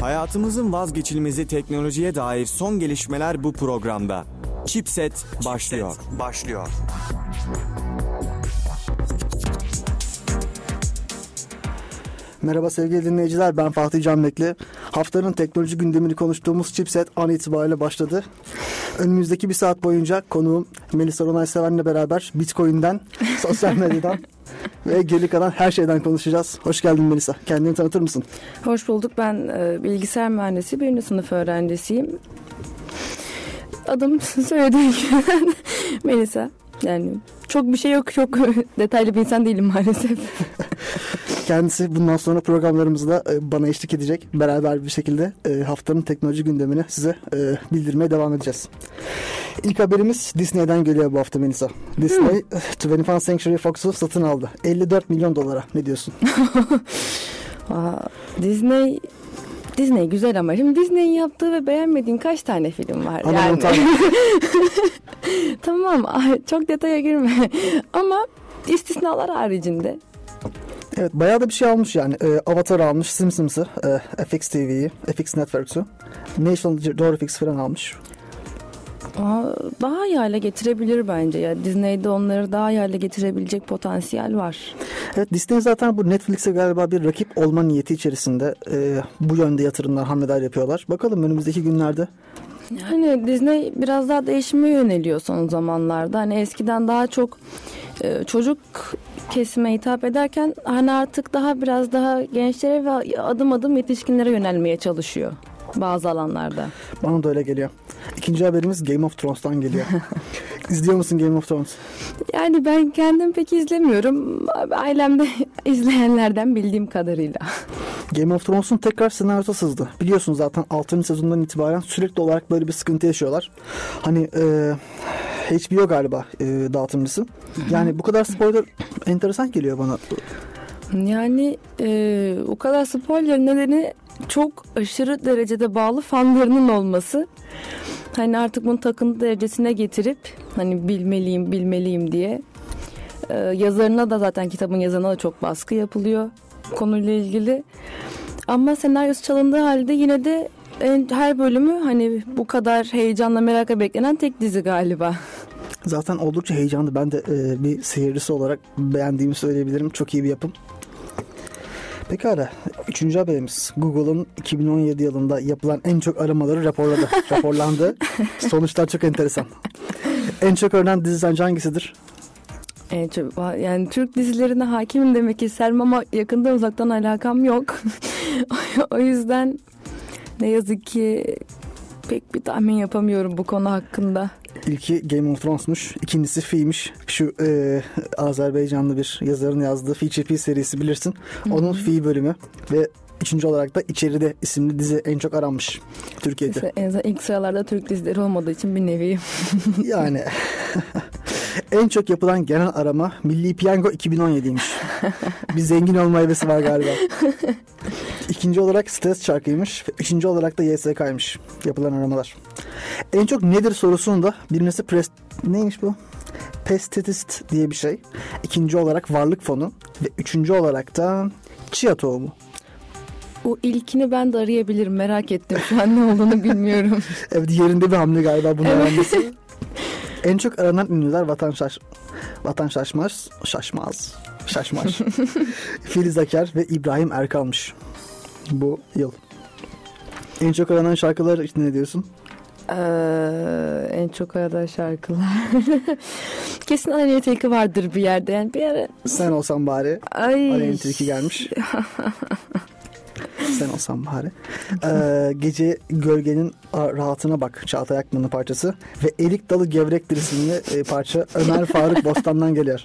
Hayatımızın vazgeçilmezi teknolojiye dair son gelişmeler bu programda. Chipset başlıyor. Chipset başlıyor. Merhaba sevgili dinleyiciler ben Fatih Canbekli. Haftanın teknoloji gündemini konuştuğumuz Chipset an itibariyle başladı. Önümüzdeki bir saat boyunca konuğum Melisa Ronay Seven'le beraber Bitcoin'den, sosyal medyadan ve geri kalan her şeyden konuşacağız. Hoş geldin Melisa. Kendini tanıtır mısın? Hoş bulduk. Ben e, bilgisayar mühendisi, birinci sınıf öğrencisiyim. Adım söylediğim gibi Melisa. Yani çok bir şey yok, çok detaylı bir insan değilim maalesef. Kendisi bundan sonra programlarımızda e, bana eşlik edecek. Beraber bir şekilde e, haftanın teknoloji gündemini size e, bildirmeye devam edeceğiz. İlk haberimiz Disney'den geliyor bu hafta Melisa. Disney 21st Century Fox'u satın aldı. 54 milyon dolara. Ne diyorsun? Aa, Disney Disney güzel ama şimdi Disney'in yaptığı ve beğenmediğin kaç tane film var? Aman yani. tamam ay, çok detaya girme ama istisnalar haricinde Evet bayağı da bir şey almış yani. Ee, Avatar almış, Simpsons'ı, e, FX TV'yi, FX Networks'u, National Geographic falan almış. Daha iyi hale getirebilir bence. Ya Disney'de onları daha iyi hale getirebilecek potansiyel var. Evet Disney zaten bu Netflix'e galiba bir rakip olma niyeti içerisinde e, bu yönde yatırımlar, hamleler yapıyorlar. Bakalım önümüzdeki günlerde. Yani Disney biraz daha değişime yöneliyor son zamanlarda. Hani eskiden daha çok e, çocuk kesime hitap ederken hani artık daha biraz daha gençlere ve adım adım yetişkinlere yönelmeye çalışıyor bazı alanlarda. Bana da öyle geliyor. İkinci haberimiz Game of Thrones'tan geliyor. İzliyor musun Game of Thrones? Yani ben kendim pek izlemiyorum. Ailemde izleyenlerden bildiğim kadarıyla. Game of Thrones'un tekrar senaryosu sızdı. Biliyorsun zaten 6. sezondan itibaren sürekli olarak böyle bir sıkıntı yaşıyorlar. Hani e, HBO galiba e, dağıtımcısı. Yani bu kadar spoiler enteresan geliyor bana. Yani e, o kadar spoiler nedeni çok aşırı derecede bağlı fanlarının olması. Hani artık bunu takıntı derecesine getirip hani bilmeliyim bilmeliyim diye. E, yazarına da zaten kitabın yazarına da çok baskı yapılıyor konuyla ilgili. Ama senaryosu çalındığı halde yine de en, her bölümü hani bu kadar heyecanla merakla beklenen tek dizi galiba. Zaten oldukça heyecanlı. Ben de e, bir seyircisi olarak beğendiğimi söyleyebilirim. Çok iyi bir yapım. Pekala. Üçüncü haberimiz. Google'ın 2017 yılında yapılan en çok aramaları raporladı. raporlandı. Sonuçlar çok enteresan. En çok aranan dizi sence hangisidir? Çok, yani Türk dizilerine hakimim demek isterim ama yakından uzaktan alakam yok. o yüzden ne yazık ki pek bir tahmin yapamıyorum bu konu hakkında. İlki Game of Thrones'muş. İkincisi Fi'ymiş. Şu e, Azerbaycanlı bir yazarın yazdığı Fi Çepi serisi bilirsin. Onun Fi bölümü ve Üçüncü olarak da İçeride isimli dizi en çok aranmış Türkiye'de. İşte en azından ilk sıralarda Türk dizileri olmadığı için bir nevi. yani en çok yapılan genel arama Milli Piyango 2017'ymiş. bir zengin olma hevesi var galiba. İkinci olarak stres şarkıymış. Üçüncü olarak da YSK'ymış yapılan aramalar. En çok nedir sorusunu da birincisi pres... Neymiş bu? Pestetist diye bir şey. İkinci olarak varlık fonu. Ve üçüncü olarak da chia tohumu. O ilkini ben de arayabilirim merak ettim şu an ne olduğunu bilmiyorum. evet yerinde bir hamle galiba bunun öğrenmesi. en çok aranan ünlüler Vatan, Şaş... Vatan Şaşmaz, Şaşmaz, Şaşmaz, Filiz Aker ve İbrahim Erkal'mış bu yıl. En çok aranan şarkılar için ne diyorsun? Ee, en çok aranan şarkılar. Kesin Aleyna Tilki vardır bir yerde. Yani bir yere... Sen olsan bari. Ay. Aleyna Tilki gelmiş. Sen olsan bari. Ee, gece Gölgenin Rahatına Bak Çağatay Akman'ın parçası ve Erik Dalı Gevrektir isimli e, parça Ömer Faruk Bostan'dan geliyor.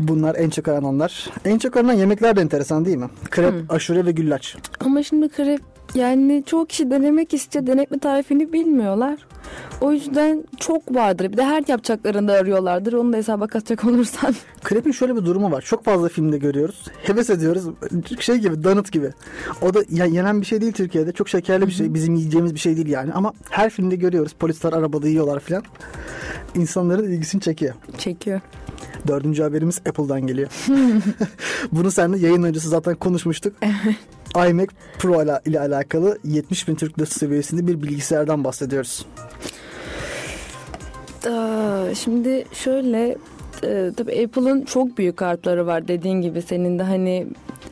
Bunlar en çok arananlar. En çok aranan yemekler de enteresan değil mi? Krep, hmm. aşure ve güllaç. Ama şimdi krep yani çoğu kişi denemek istiyor. Denetme tarifini bilmiyorlar. O yüzden çok vardır. Bir de her yapacaklarında arıyorlardır. Onu da hesaba katacak olursan. Krepin şöyle bir durumu var. Çok fazla filmde görüyoruz. Heves ediyoruz. Şey gibi, donut gibi. O da ya, yenen bir şey değil Türkiye'de. Çok şekerli bir şey. Bizim yiyeceğimiz bir şey değil yani. Ama her filmde görüyoruz. Polisler arabada yiyorlar falan. İnsanların ilgisini çekiyor. Çekiyor. Dördüncü haberimiz Apple'dan geliyor. Bunu seninle yayın öncesi zaten konuşmuştuk. iMac Pro ile, alakalı 70 bin Türk lirası seviyesinde bir bilgisayardan bahsediyoruz. Aa, şimdi şöyle e, tabii Apple'ın çok büyük kartları var dediğin gibi senin de hani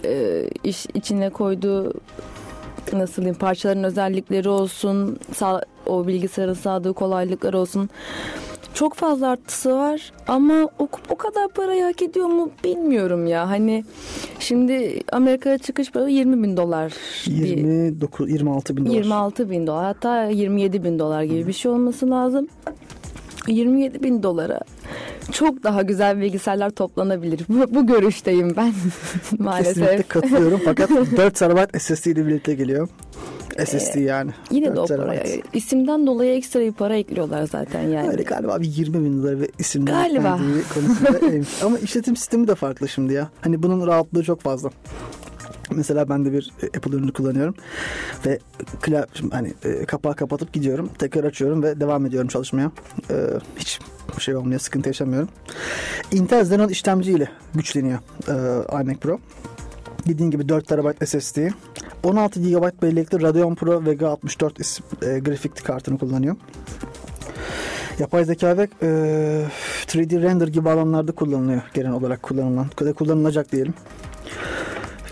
e, iş içine koyduğu nasıl diyeyim parçaların özellikleri olsun o bilgisayarın sağladığı kolaylıklar olsun çok fazla artısı var ama o, o kadar parayı hak ediyor mu bilmiyorum ya hani şimdi Amerika'ya çıkış parası 20 bin dolar bir- 29, 26 bin dolar. 26 bin dolar hatta 27 bin dolar gibi bir şey olması lazım. 27 bin dolara çok daha güzel bilgisayarlar toplanabilir. Bu, bu görüşteyim ben Kesinlikle maalesef. katılıyorum fakat 4 TB SSD ile birlikte geliyor. SSD yani. Ee, Yine de o 4 paraya isimden dolayı ekstra bir para ekliyorlar zaten yani. Öyle galiba bir 20 bin dolar ve isimden Galiba. konusunda. Ama işletim sistemi de farklı şimdi ya. Hani bunun rahatlığı çok fazla. Mesela ben de bir e, Apple ürünü kullanıyorum ve klavye hani e, kapağı kapatıp gidiyorum. Tekrar açıyorum ve devam ediyorum çalışmaya. E, hiç şey olmuyor, sıkıntı yaşamıyorum. Intel Xenon işlemciyle güçleniyor e, iMac Pro. Dediğim gibi 4 TB SSD. 16 GB bellekli Radeon Pro Vega 64 isim, e, grafik kartını kullanıyor. Yapay zeka ve e, 3D render gibi alanlarda kullanılıyor genel olarak kullanılan. Kullanılacak diyelim.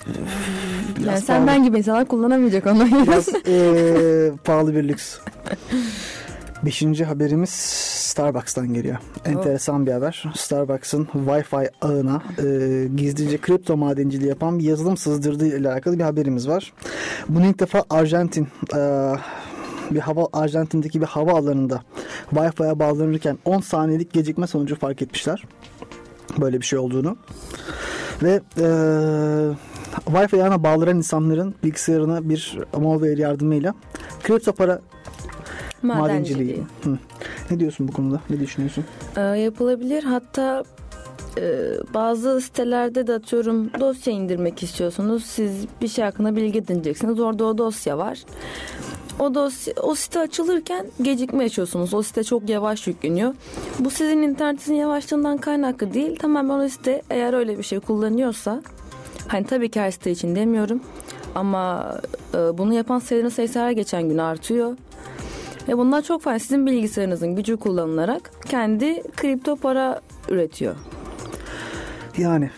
yani Biraz sen pahalı. ben gibi insanlar kullanamayacak onu. Biraz e, pahalı bir lüks. Beşinci haberimiz Starbucks'tan geliyor. Enteresan bir haber. Starbucks'ın Wi-Fi ağına e, gizlice kripto madenciliği yapan bir yazılım sızdırdığı ile alakalı bir haberimiz var. Bunu ilk defa Arjantin e, bir hava Arjantin'deki bir hava alanında Wi-Fi'ye bağlanırken 10 saniyelik gecikme sonucu fark etmişler. Böyle bir şey olduğunu. Ve e, Wi-Fi ağına bağlanan insanların bilgisayarına bir malware yardımıyla kripto para madenciliği. Madenciliği. Hı. Ne diyorsun bu konuda? Ne düşünüyorsun? Ee, yapılabilir. Hatta e, bazı sitelerde de atıyorum dosya indirmek istiyorsunuz. Siz bir şey hakkında bilgi edineceksiniz. Orada o dosya var. O dosya, o site açılırken gecikme yaşıyorsunuz. O site çok yavaş yükleniyor. Bu sizin internetinizin yavaşlığından kaynaklı değil. Tamamen o site eğer öyle bir şey kullanıyorsa hani tabii ki her site için demiyorum ama e, bunu yapan sitelerin sayısı her geçen gün artıyor. Ve bunlar çok fazla sizin bilgisayarınızın gücü kullanılarak kendi kripto para üretiyor. Yani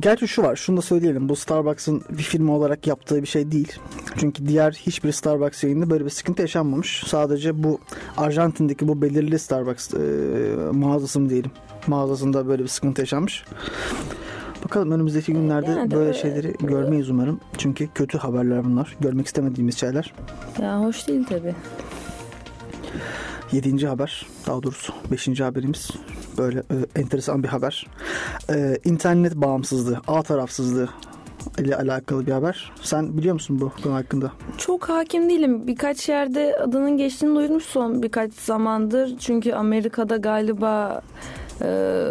gerçi şu var şunu da söyleyelim bu Starbucks'ın bir firma olarak yaptığı bir şey değil. Çünkü diğer hiçbir Starbucks yayında böyle bir sıkıntı yaşanmamış. Sadece bu Arjantin'deki bu belirli Starbucks e, mağazası mı diyelim mağazasında böyle bir sıkıntı yaşanmış. Bakalım önümüzdeki günlerde Yani böyle öyle. şeyleri görmeyiz umarım. Çünkü kötü haberler bunlar. Görmek istemediğimiz şeyler. Ya hoş değil tabii. Yedinci haber daha doğrusu beşinci haberimiz böyle e, enteresan bir haber. E, internet bağımsızlığı, ağ tarafsızlığı ile alakalı bir haber. Sen biliyor musun bu konu hakkında? Çok hakim değilim. Birkaç yerde adının geçtiğini duydum son birkaç zamandır. Çünkü Amerika'da galiba e,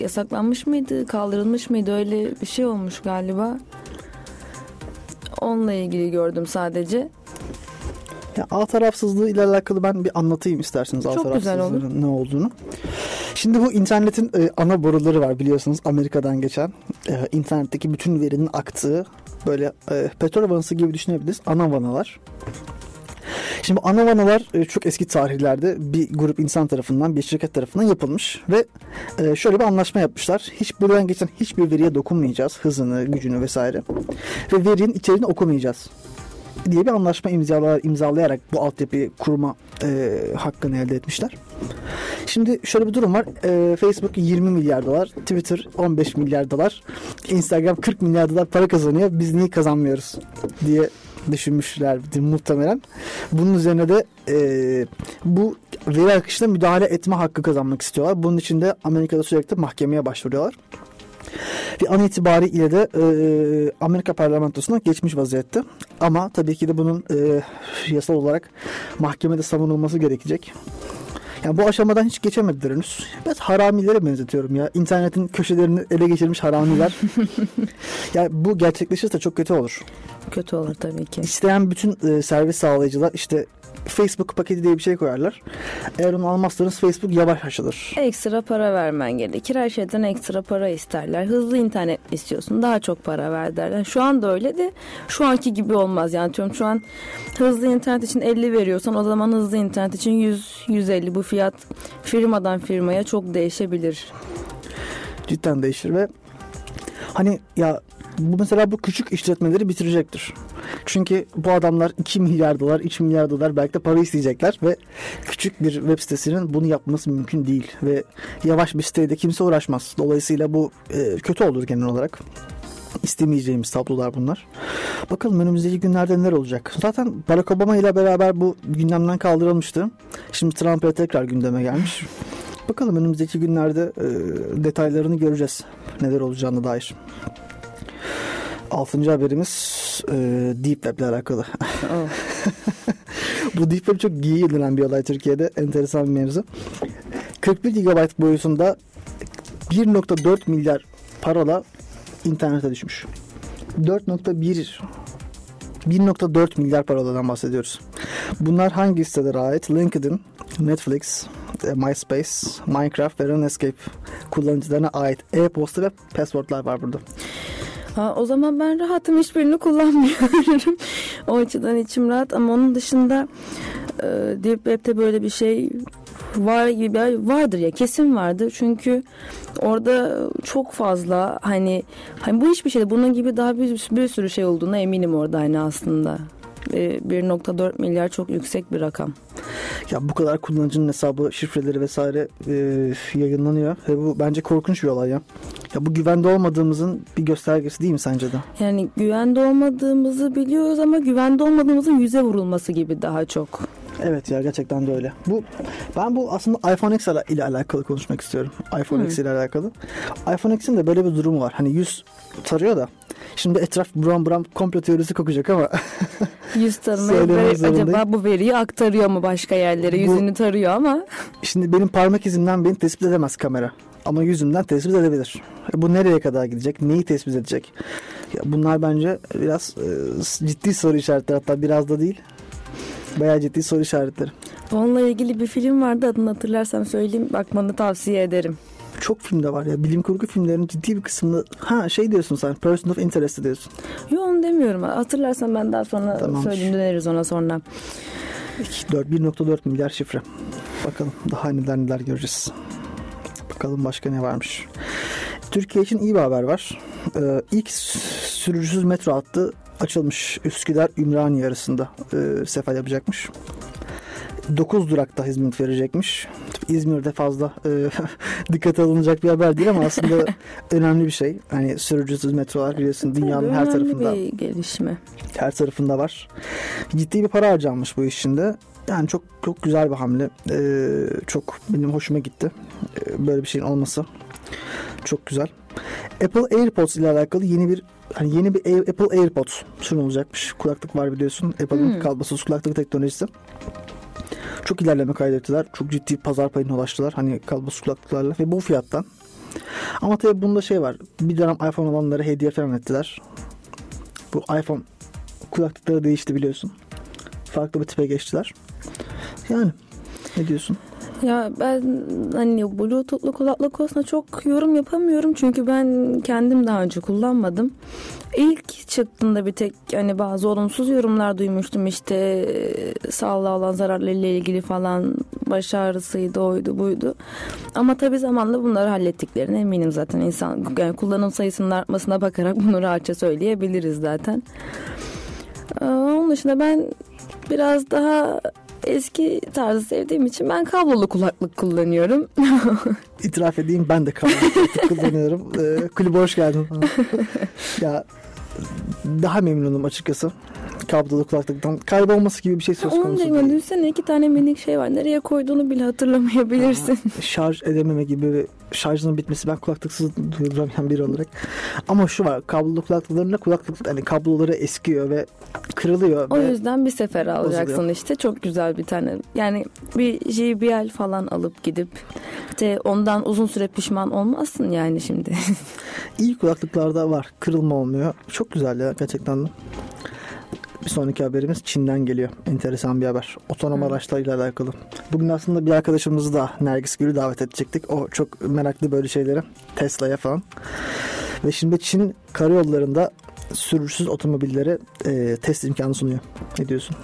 yasaklanmış mıydı, kaldırılmış mıydı öyle bir şey olmuş galiba. Onunla ilgili gördüm sadece. Ya ağ tarafsızlığı ile alakalı ben bir anlatayım isterseniz ağ Çok olur. tarafsızlığının ne olduğunu. Şimdi bu internetin e, ana boruları var biliyorsunuz Amerika'dan geçen. E, internetteki bütün verinin aktığı böyle e, petrol vanası gibi düşünebiliriz. Ana vanalar. Şimdi ana vanalar e, çok eski tarihlerde bir grup insan tarafından bir şirket tarafından yapılmış ve e, şöyle bir anlaşma yapmışlar. Hiç buradan geçen hiçbir veriye dokunmayacağız. Hızını, gücünü vesaire. Ve verinin içeriğini okumayacağız diye bir anlaşma imzalar, imzalayarak bu altyapıyı kurma e, hakkını elde etmişler. Şimdi şöyle bir durum var. E, Facebook 20 milyar dolar, Twitter 15 milyar dolar, Instagram 40 milyar dolar para kazanıyor. Biz niye kazanmıyoruz diye düşünmüşlerdir muhtemelen. Bunun üzerine de e, bu veri akışına müdahale etme hakkı kazanmak istiyorlar. Bunun için de Amerika'da sürekli mahkemeye başvuruyorlar. Ve an itibariyle de e, Amerika parlamentosuna geçmiş vaziyette. Ama tabii ki de bunun e, yasal olarak mahkemede savunulması gerekecek. Yani bu aşamadan hiç geçemediler henüz. Biraz haramilere benzetiyorum ya. İnternetin köşelerini ele geçirmiş haramiler. yani bu gerçekleşirse çok kötü olur. Kötü olur tabii ki. İsteyen bütün e, servis sağlayıcılar işte Facebook paketi diye bir şey koyarlar. Eğer onu almazsanız Facebook yavaş açılır. Ekstra para vermen gerekir. Her şeyden ekstra para isterler. Hızlı internet istiyorsun. Daha çok para ver derler. Şu anda öyle de şu anki gibi olmaz. Yani diyorum şu an hızlı internet için 50 veriyorsan o zaman hızlı internet için 100 150 bu fiyat firmadan firmaya çok değişebilir. Cidden değişir ve hani ya bu mesela bu küçük işletmeleri bitirecektir. Çünkü bu adamlar 2 milyar dolar, 3 milyar dolar belki de para isteyecekler ve küçük bir web sitesinin bunu yapması mümkün değil ve yavaş bir sitede kimse uğraşmaz. Dolayısıyla bu e, kötü olur genel olarak. İstemeyeceğimiz tablolar bunlar. Bakalım önümüzdeki günlerde neler olacak. Zaten Barack Obama ile beraber bu gündemden kaldırılmıştı. Şimdi Trump'a tekrar gündeme gelmiş. Bakalım önümüzdeki günlerde e, detaylarını göreceğiz. Neler olacağına dair. Altıncı haberimiz e, Deep Web ile alakalı. Oh. Bu Deep Web çok giyiye edilen bir olay Türkiye'de. Enteresan bir mevzu. 41 GB boyutunda 1.4 milyar parola internete düşmüş. 4.1 1.4 milyar paroladan bahsediyoruz. Bunlar hangi sitelere ait? LinkedIn, Netflix, e, MySpace, Minecraft ve Runescape kullanıcılarına ait e-posta ve passwordlar var burada. Ha, o zaman ben rahatım hiçbirini kullanmıyorum. o açıdan içim rahat ama onun dışında e, Deep Web'de böyle bir şey var gibi vardır ya kesin vardır çünkü orada çok fazla hani hani bu hiçbir şey bunun gibi daha bir, bir sürü şey olduğuna eminim orada hani aslında. E, 1.4 milyar çok yüksek bir rakam. Ya bu kadar kullanıcının hesabı, şifreleri vesaire e, yayınlanıyor. Ve bu bence korkunç bir olay ya. Ya bu güvende olmadığımızın bir göstergesi değil mi sence de? Yani güvende olmadığımızı biliyoruz ama güvende olmadığımızın yüze vurulması gibi daha çok. Evet ya gerçekten de öyle. Bu ben bu aslında iPhone X ile- alakalı konuşmak istiyorum. iPhone Hı. X ile alakalı. iPhone X'in de böyle bir durumu var. Hani yüz tarıyor da. Şimdi etraf buram buram komplo teorisi kokacak ama Yüz zorundayım. acaba bu veriyi aktarıyor mu başka yerlere? Bu- Yüzünü tarıyor ama şimdi benim parmak izimden beni tespit edemez kamera. Ama yüzümden tespit edebilir. Bu nereye kadar gidecek? Neyi tespit edecek? Ya bunlar bence biraz e, ciddi soru işaretleri hatta biraz da değil. Bayağı ciddi soru işaretleri. onunla ilgili bir film vardı adını hatırlarsam söyleyeyim bakmanı tavsiye ederim. Çok filmde var ya. Bilim kurgu filmlerinin ciddi bir kısmında ha şey diyorsun sen person of interest diyorsun. Yo onu demiyorum hatırlarsan ben daha sonra Tamam. söyleyeyim döneriz ona sonra. 4 1.4 milyar şifre. Bakalım daha neler neler göreceğiz. Bakalım başka ne varmış. Türkiye için iyi bir haber var. Ee, ilk sürücüsüz metro hattı açılmış. Üsküdar Ümraniye arasında e, sefer yapacakmış. 9 durakta hizmet verecekmiş. İzmir'de fazla e, dikkate alınacak bir haber değil ama aslında önemli bir şey. Hani sürücüsüz metrolar biliyorsun dünyanın her tarafında bir gelişme. her tarafında var. Ciddi bir para harcanmış bu iş içinde. Yani çok çok güzel bir hamle. Ee, çok benim hoşuma gitti. Ee, böyle bir şeyin olması çok güzel. Apple AirPods ile alakalı yeni bir hani yeni bir Apple AirPods sunulacakmış. Kulaklık var biliyorsun. Apple'ın Hmm. kablosuz kulaklık teknolojisi. Çok ilerleme kaydettiler. Çok ciddi pazar payına ulaştılar. Hani kablosuz kulaklıklarla ve bu fiyattan. Ama tabii bunda şey var. Bir dönem iPhone olanlara hediye falan ettiler. Bu iPhone kulaklıkları değişti biliyorsun. Farklı bir tipe geçtiler. Yani ne diyorsun? Ya ben hani Bluetooth'lu kulaklık konusunda çok yorum yapamıyorum çünkü ben kendim daha önce kullanmadım. İlk çıktığında bir tek hani bazı olumsuz yorumlar duymuştum işte e, sağlığa olan zararlarıyla ilgili falan baş ağrısıydı oydu buydu. Ama tabii zamanla bunları hallettiklerine eminim zaten insan yani kullanım sayısının artmasına bakarak bunu rahatça söyleyebiliriz zaten. Onun dışında ben biraz daha eski tarzı sevdiğim için ben kablolu kulaklık kullanıyorum. İtiraf edeyim ben de kablo kulaklık kullanıyorum. Ee, kulübe hoş geldin. ya daha memnunum açıkçası. Kablolu kulaklıktan. Kaybolması gibi bir şey söz konusu değil. değil. Düşünsene iki tane minik şey var. Nereye koyduğunu bile hatırlamayabilirsin. Şarj edememe gibi şarjının bitmesi ben kulaklıksız durduramayan biri olarak. Ama şu var kablolu kulaklıklarında kulaklık hani kabloları eskiyor ve kırılıyor. O ve yüzden bir sefer alacaksın Bozuluyor. işte. Çok güzel bir tane. Yani bir JBL falan alıp gidip de ondan uzun süre pişman olmazsın yani şimdi. iyi kulaklıklarda var. Kırılma olmuyor. Çok güzel ya gerçekten. Bir sonraki haberimiz Çin'den geliyor. Enteresan bir haber. Otonom araçlarıyla alakalı. Bugün aslında bir arkadaşımızı da Nergis Gül'ü davet edecektik. O çok meraklı böyle şeylere. Tesla'ya falan. Ve şimdi Çin karayollarında sürücüsüz otomobillere e, test imkanı sunuyor. Ne diyorsun?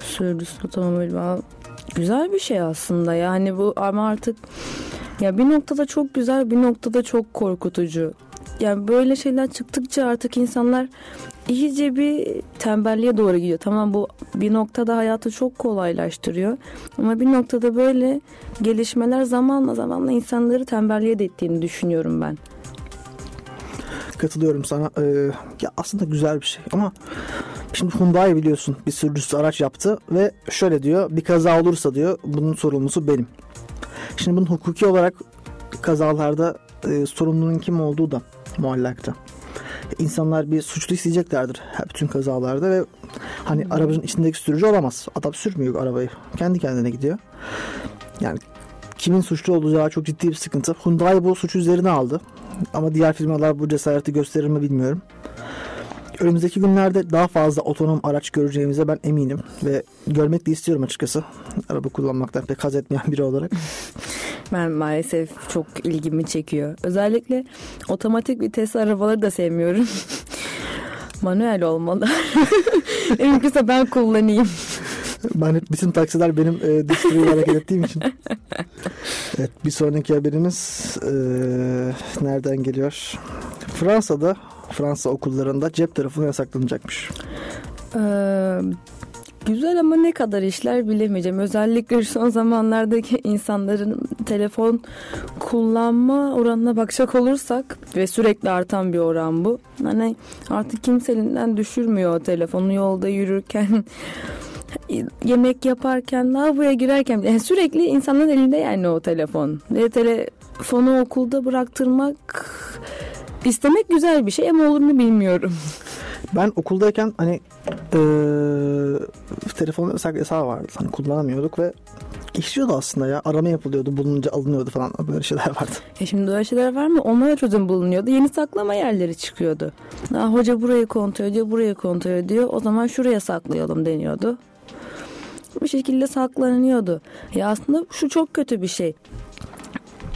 Sürücüsüz otomobil va- güzel bir şey aslında yani bu ama artık ya bir noktada çok güzel bir noktada çok korkutucu. Yani böyle şeyler çıktıkça artık insanlar iyice bir tembelliğe doğru gidiyor. Tamam bu bir noktada hayatı çok kolaylaştırıyor. Ama bir noktada böyle gelişmeler zamanla zamanla insanları tembelliğe de ettiğini düşünüyorum ben. Katılıyorum sana. Ee, ya aslında güzel bir şey ama şimdi Hyundai biliyorsun bir sürücüsüz araç yaptı ve şöyle diyor bir kaza olursa diyor bunun sorumlusu benim. Şimdi bunun hukuki olarak kazalarda e, sorumlunun kim olduğu da muallakta. İnsanlar bir suçlu isteyeceklerdir bütün kazalarda ve hani arabanın içindeki sürücü olamaz. Adam sürmüyor arabayı. Kendi kendine gidiyor. Yani kimin suçlu olacağı çok ciddi bir sıkıntı. Hyundai bu suçu üzerine aldı. Ama diğer firmalar bu cesareti gösterir mi bilmiyorum. Önümüzdeki günlerde daha fazla otonom araç göreceğimize ben eminim ve görmek de istiyorum açıkçası. Araba kullanmaktan pek haz etmeyen biri olarak. Ben maalesef çok ilgimi çekiyor. Özellikle otomatik vites arabaları da sevmiyorum. Manuel olmalı. Mümkünse ben kullanayım. Ben bütün taksiler benim e, dışarıya hareket ettiğim için. Evet bir sonraki haberimiz e, nereden geliyor? Fransa'da Fransa okullarında cep telefonu yasaklanacakmış. Ee, güzel ama ne kadar işler bilemeyeceğim. Özellikle son zamanlardaki insanların telefon kullanma oranına bakacak olursak ve sürekli artan bir oran bu. Hani artık kimse elinden düşürmüyor o telefonu yolda yürürken yemek yaparken lavaboya girerken yani sürekli insanların elinde yani o telefon ve telefonu okulda bıraktırmak istemek güzel bir şey ama olur mu bilmiyorum. Ben okuldayken hani e, telefon yasak yasağı vardı. Hani kullanamıyorduk ve işliyordu aslında ya. Arama yapılıyordu, bulununca alınıyordu falan. Böyle şeyler vardı. E şimdi öyle şeyler var mı? Onlara çözüm bulunuyordu. Yeni saklama yerleri çıkıyordu. Ha, hoca burayı kontrol ediyor, burayı kontrol ediyor. O zaman şuraya saklayalım deniyordu. Bir şekilde saklanıyordu. Ya aslında şu çok kötü bir şey.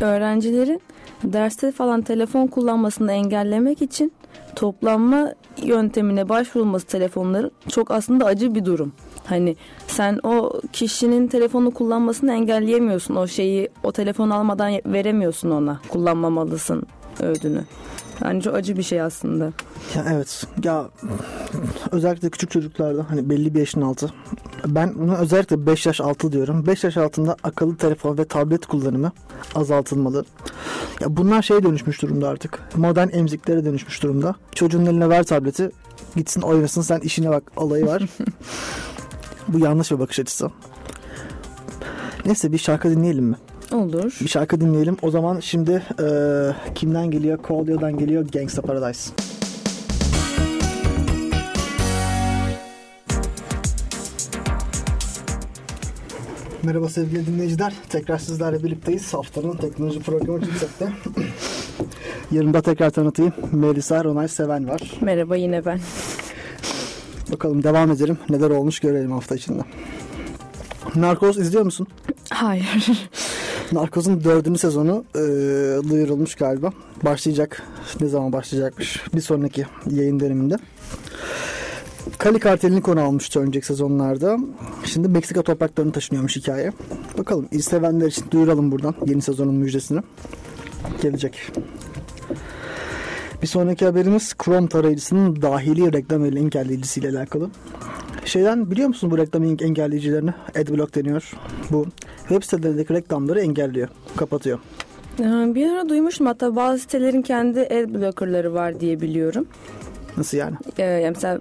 Öğrencilerin derste falan telefon kullanmasını engellemek için toplanma yöntemine başvurulması telefonların çok aslında acı bir durum. Hani sen o kişinin telefonu kullanmasını engelleyemiyorsun. O şeyi o telefon almadan veremiyorsun ona. Kullanmamalısın ödünü. Yani çok acı bir şey aslında. Ya evet. Ya özellikle küçük çocuklarda hani belli bir yaşın altı. Ben buna özellikle 5 yaş altı diyorum. 5 yaş altında akıllı telefon ve tablet kullanımı azaltılmalı. Ya bunlar şeye dönüşmüş durumda artık. Modern emziklere dönüşmüş durumda. Çocuğun eline ver tableti. Gitsin oynasın sen işine bak olayı var. Bu yanlış bir bakış açısı. Neyse bir şarkı dinleyelim mi? Olur. Bir şarkı dinleyelim. O zaman şimdi e, kimden geliyor? Coldio'dan geliyor. Gangsta Paradise. Merhaba sevgili dinleyiciler. Tekrar sizlerle birlikteyiz. Haftanın teknoloji programı Chipset'te. Yanımda tekrar tanıtayım. Melisa Ronay Seven var. Merhaba yine ben. Bakalım devam edelim. Neler olmuş görelim hafta içinde. Narkoz izliyor musun? Hayır. Narkoz'un dördüncü sezonu e, duyurulmuş galiba. Başlayacak. Ne zaman başlayacakmış? Bir sonraki yayın döneminde. Kali kartelini konu almıştı önceki sezonlarda. Şimdi Meksika topraklarını taşınıyormuş hikaye. Bakalım sevenler için duyuralım buradan yeni sezonun müjdesini. Gelecek. Bir sonraki haberimiz Chrome tarayıcısının dahili reklam engelleyicisiyle alakalı. Şeyden biliyor musun bu reklam engelleyicilerini? Adblock deniyor. Bu web sitelerindeki reklamları engelliyor, kapatıyor. Ee, Bir ara duymuştum hatta bazı sitelerin kendi ad blocker'ları var diye biliyorum. Nasıl yani? Ee, yani mesela e,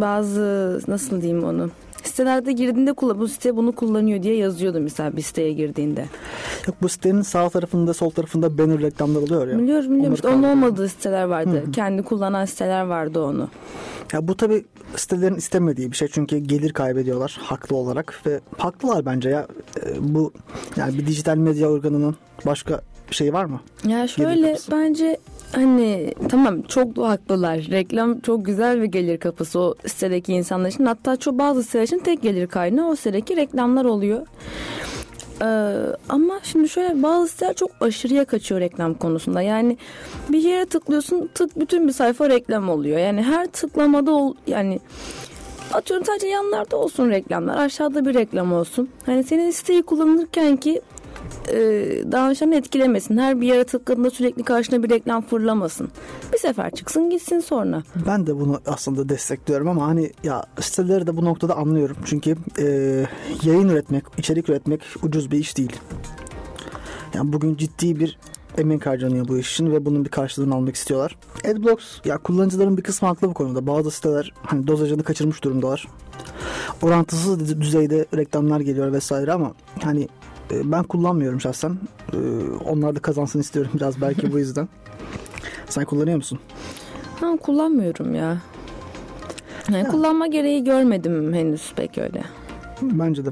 bazı nasıl diyeyim onu sitelerde girdiğinde kullan bu site bunu kullanıyor diye yazıyordu mesela bir siteye girdiğinde. Yok bu sitenin sağ tarafında sol tarafında banner reklamlar oluyor ya. Biliyorum biliyorum işte onun olmadığı siteler vardı. Kendi kullanan siteler vardı onu. Ya bu tabi sitelerin istemediği bir şey çünkü gelir kaybediyorlar haklı olarak ve haklılar bence ya E, bu yani bir dijital medya organının başka şey var mı? Ya şöyle bence hani tamam çok da haklılar. Reklam çok güzel bir gelir kapısı o sitedeki insanlar için. Hatta çok bazı siteler için tek gelir kaynağı o sitedeki reklamlar oluyor. Ee, ama şimdi şöyle bazı siteler çok aşırıya kaçıyor reklam konusunda. Yani bir yere tıklıyorsun tık bütün bir sayfa reklam oluyor. Yani her tıklamada ol, yani atıyorum sadece yanlarda olsun reklamlar aşağıda bir reklam olsun. Hani senin siteyi kullanırken ki e, davranışlarını etkilemesin. Her bir yere tıkladığında sürekli karşına bir reklam fırlamasın. Bir sefer çıksın gitsin sonra. Ben de bunu aslında destekliyorum ama hani ya siteleri de bu noktada anlıyorum. Çünkü e, yayın üretmek, içerik üretmek ucuz bir iş değil. Yani bugün ciddi bir emek harcanıyor bu iş için ve bunun bir karşılığını almak istiyorlar. Adblocks ya kullanıcıların bir kısmı haklı bu konuda. Bazı siteler hani dozajını kaçırmış durumdalar. Orantısız düzeyde reklamlar geliyor vesaire ama hani ben kullanmıyorum şahsen. E, onlar da kazansın istiyorum biraz belki bu yüzden. Sen kullanıyor musun? Ha, kullanmıyorum ya. Yani kullanma gereği görmedim henüz pek öyle. Bence de.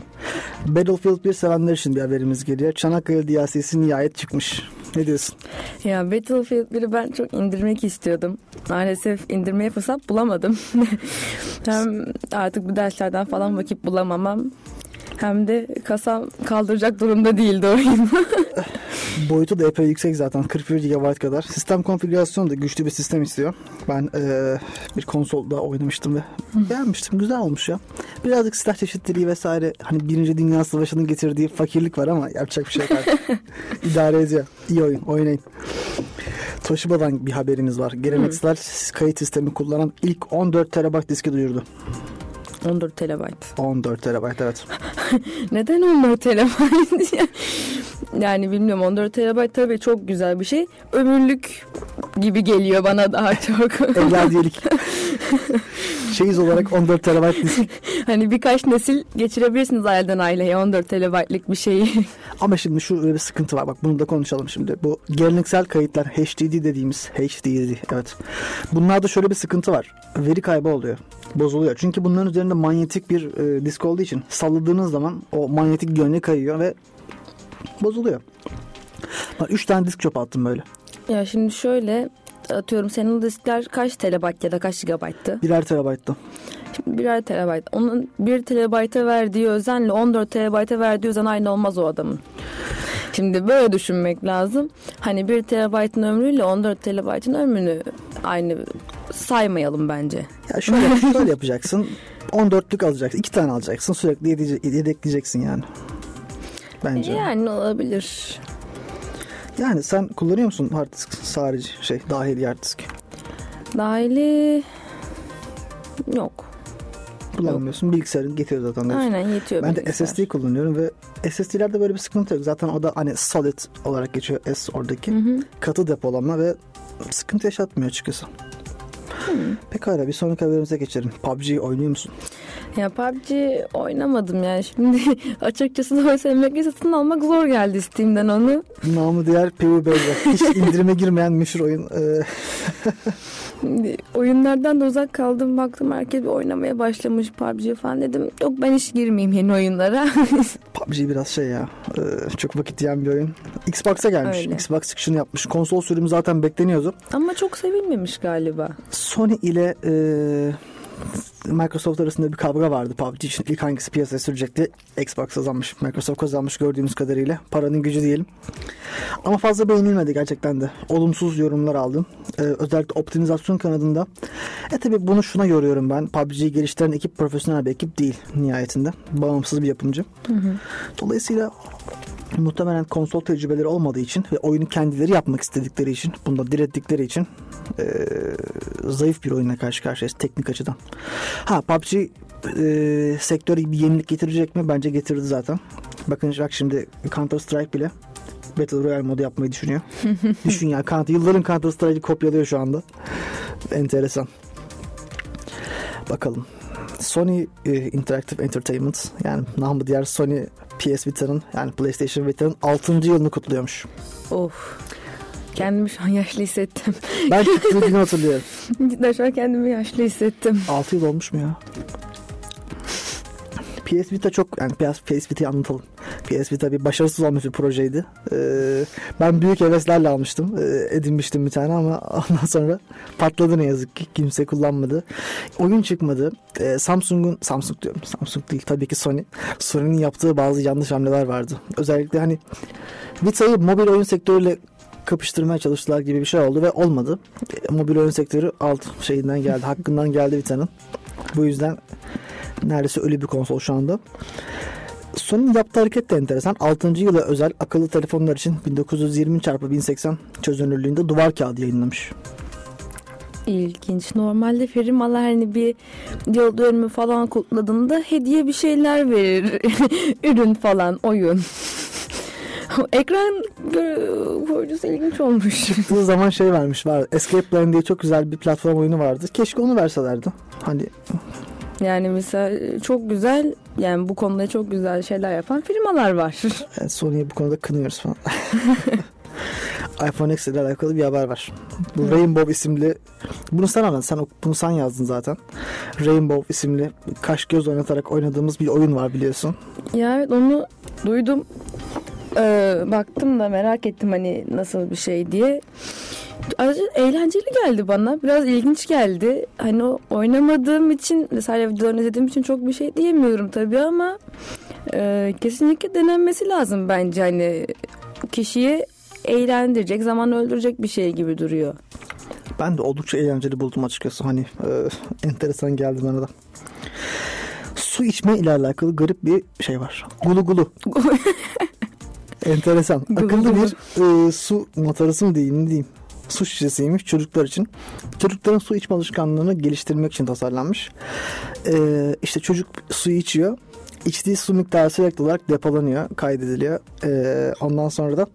Battlefield 1 sevenler için bir haberimiz geliyor. Çanakkale DLC'si nihayet çıkmış. Ne diyorsun? Ya Battlefield 1'i ben çok indirmek istiyordum. Maalesef indirmeye fırsat bulamadım. Hem artık bu derslerden falan vakit bulamamam. Hem de kasam kaldıracak durumda değildi oyunu. Boyutu da epey yüksek zaten. 41 GB kadar. Sistem konfigürasyonu da güçlü bir sistem istiyor. Ben e, bir konsolda oynamıştım ve beğenmiştim. Güzel olmuş ya. Birazcık silah çeşitliliği vesaire hani Birinci Dünya Savaşı'nın getirdiği fakirlik var ama yapacak bir şey yok. İdare ediyor. İyi oyun. Oynayın. Toshiba'dan bir haberimiz var. Geleneksel kayıt sistemi kullanan ilk 14 TB diski duyurdu. 14 terabayt. 14 TB evet. Neden 14 terabayt? yani bilmiyorum 14 terabayt tabii çok güzel bir şey. Ömürlük gibi geliyor bana daha çok. Evladiyelik. Şeyiz olarak 14 TB disk. hani birkaç nesil geçirebilirsiniz aileden aileye 14 terabaytlık bir şeyi. Ama şimdi şu bir sıkıntı var. Bak bunu da konuşalım şimdi. Bu geleneksel kayıtlar HDD dediğimiz HDD evet. Bunlarda şöyle bir sıkıntı var. Veri kaybı oluyor. Bozuluyor. Çünkü bunların üzerinde manyetik bir e, disk olduğu için salladığınız zaman o manyetik yönü kayıyor ve bozuluyor. Bak 3 tane disk çöpe attım böyle. Ya şimdi şöyle atıyorum senin o diskler kaç terabayt ya da kaç gigabayttı? Birer terabayttı. Şimdi birer terabayt. Onun 1 terabayta verdiği özenle 14 terabayta verdiği özen aynı olmaz o adamın. Şimdi böyle düşünmek lazım. Hani 1 terabaytın ömrüyle 14 terabaytın ömrünü aynı saymayalım bence. Ya şöyle, şöyle yapacaksın. 14'lük alacaksın. 2 tane alacaksın. Sürekli yedekleyeceksin yani. Bence. Yani olabilir. Yani sen kullanıyor musun hard disk harici şey dahili hard disk? Dahili yok. Kullanmıyorsun. Bilgisayarın getiriyor zaten. Aynen yetiyor Ben de bilgisayar. SSD kullanıyorum ve SSD'lerde böyle bir sıkıntı yok. Zaten o da hani solid olarak geçiyor S oradaki. Hı hı. Katı depolama ve sıkıntı yaşatmıyor açıkçası. Pekala bir sonraki haberimize geçelim. PUBG oynuyor musun? Ya PUBG oynamadım yani şimdi açıkçası da sevmekle satın almak zor geldi Steam'den onu. Namı diğer PUBG. Hiç indirime girmeyen meşhur oyun. Ee, Oyunlardan da uzak kaldım baktım herkes bir oynamaya başlamış PUBG falan dedim. Yok ben hiç girmeyeyim yeni oyunlara. PUBG biraz şey ya. e, çok vakit yiyen bir oyun. Xbox'a gelmiş. Öyle. Xbox çıkışını yapmış. Konsol sürümü zaten bekleniyordu. Ama çok sevilmemiş galiba. Sony ile e, Microsoft arasında bir kavga vardı PUBG için. İlk hangisi piyasaya sürecekti? Xbox kazanmış. Microsoft kazanmış gördüğümüz kadarıyla. Paranın gücü diyelim. Ama fazla beğenilmedi gerçekten de. Olumsuz yorumlar aldım. E, özellikle optimizasyon kanadında. E tabi bunu şuna yoruyorum ben. PUBG'yi geliştiren ekip profesyonel bir ekip değil nihayetinde. Bağımsız bir yapımcı. Dolayısıyla muhtemelen konsol tecrübeleri olmadığı için ve oyunu kendileri yapmak istedikleri için, bunda direttikleri için e, zayıf bir oyuna karşı karşıyayız teknik açıdan. Ha PUBG e, sektöre bir yenilik getirecek mi? Bence getirdi zaten. Bakın bak şimdi Counter Strike bile Battle Royale modu yapmayı düşünüyor. Düşün ya Counter, yılların Counter Strike'i kopyalıyor şu anda. Enteresan. Bakalım. Sony e, Interactive Entertainment yani namı diğer Sony PS Vita'nın yani PlayStation Vita'nın 6. yılını kutluyormuş. Of. Kendimi şu an yaşlı hissettim. Ben çıktığı günü hatırlıyorum. Cidden şu an kendimi yaşlı hissettim. 6 yıl olmuş mu ya? PS Vita çok yani PS, Vita'yı anlatalım. PS Vita bir başarısız olmuş bir projeydi. Ee, ben büyük heveslerle almıştım. Ee, edinmiştim bir tane ama ondan sonra patladı ne yazık ki. Kimse kullanmadı. Oyun çıkmadı. Ee, Samsung'un Samsung diyorum. Samsung değil tabii ki Sony. Sony'nin yaptığı bazı yanlış hamleler vardı. Özellikle hani Vita'yı mobil oyun sektörüyle kapıştırmaya çalıştılar gibi bir şey oldu ve olmadı. E, mobil oyun sektörü alt şeyinden geldi. hakkından geldi Vita'nın. Bu yüzden neredeyse ölü bir konsol şu anda. Sony'nin yaptığı hareket de enteresan. 6. yıla özel akıllı telefonlar için 1920 x 1080 çözünürlüğünde duvar kağıdı yayınlamış. İlginç. Normalde firmalar hani bir yıl dönümü falan kutladığında hediye bir şeyler verir. Ürün falan, oyun. Ekran koyucusu ilginç olmuş. Çıktığı zaman şey vermiş var. Escape Plan diye çok güzel bir platform oyunu vardı. Keşke onu verselerdi. Hani Yani mesela çok güzel yani bu konuda çok güzel şeyler yapan firmalar var. yani Sony'yi bu konuda kınıyoruz falan. iPhone X ile alakalı bir haber var. Bu Rainbow isimli bunu sen anlat. Sen bunu sen yazdın zaten. Rainbow isimli kaş göz oynatarak oynadığımız bir oyun var biliyorsun. Ya evet onu duydum. Ee, baktım da merak ettim hani nasıl bir şey diye. Eğlenceli geldi bana. Biraz ilginç geldi. Hani o oynamadığım için sadece videolarını izlediğim için çok bir şey diyemiyorum tabii ama e, kesinlikle denenmesi lazım bence hani kişiyi eğlendirecek, zaman öldürecek bir şey gibi duruyor. Ben de oldukça eğlenceli buldum açıkçası. Hani e, enteresan geldi bana da. Su içme ile alakalı garip bir şey var. Gulu gulu. Enteresan. Akıllı bir e, su matarası mı diyeyim ne diyeyim. Su şişesiymiş çocuklar için. Çocukların su içme alışkanlığını geliştirmek için tasarlanmış. E, işte çocuk suyu içiyor. İçtiği su miktarı sürekli olarak depolanıyor, kaydediliyor. E, ondan sonra da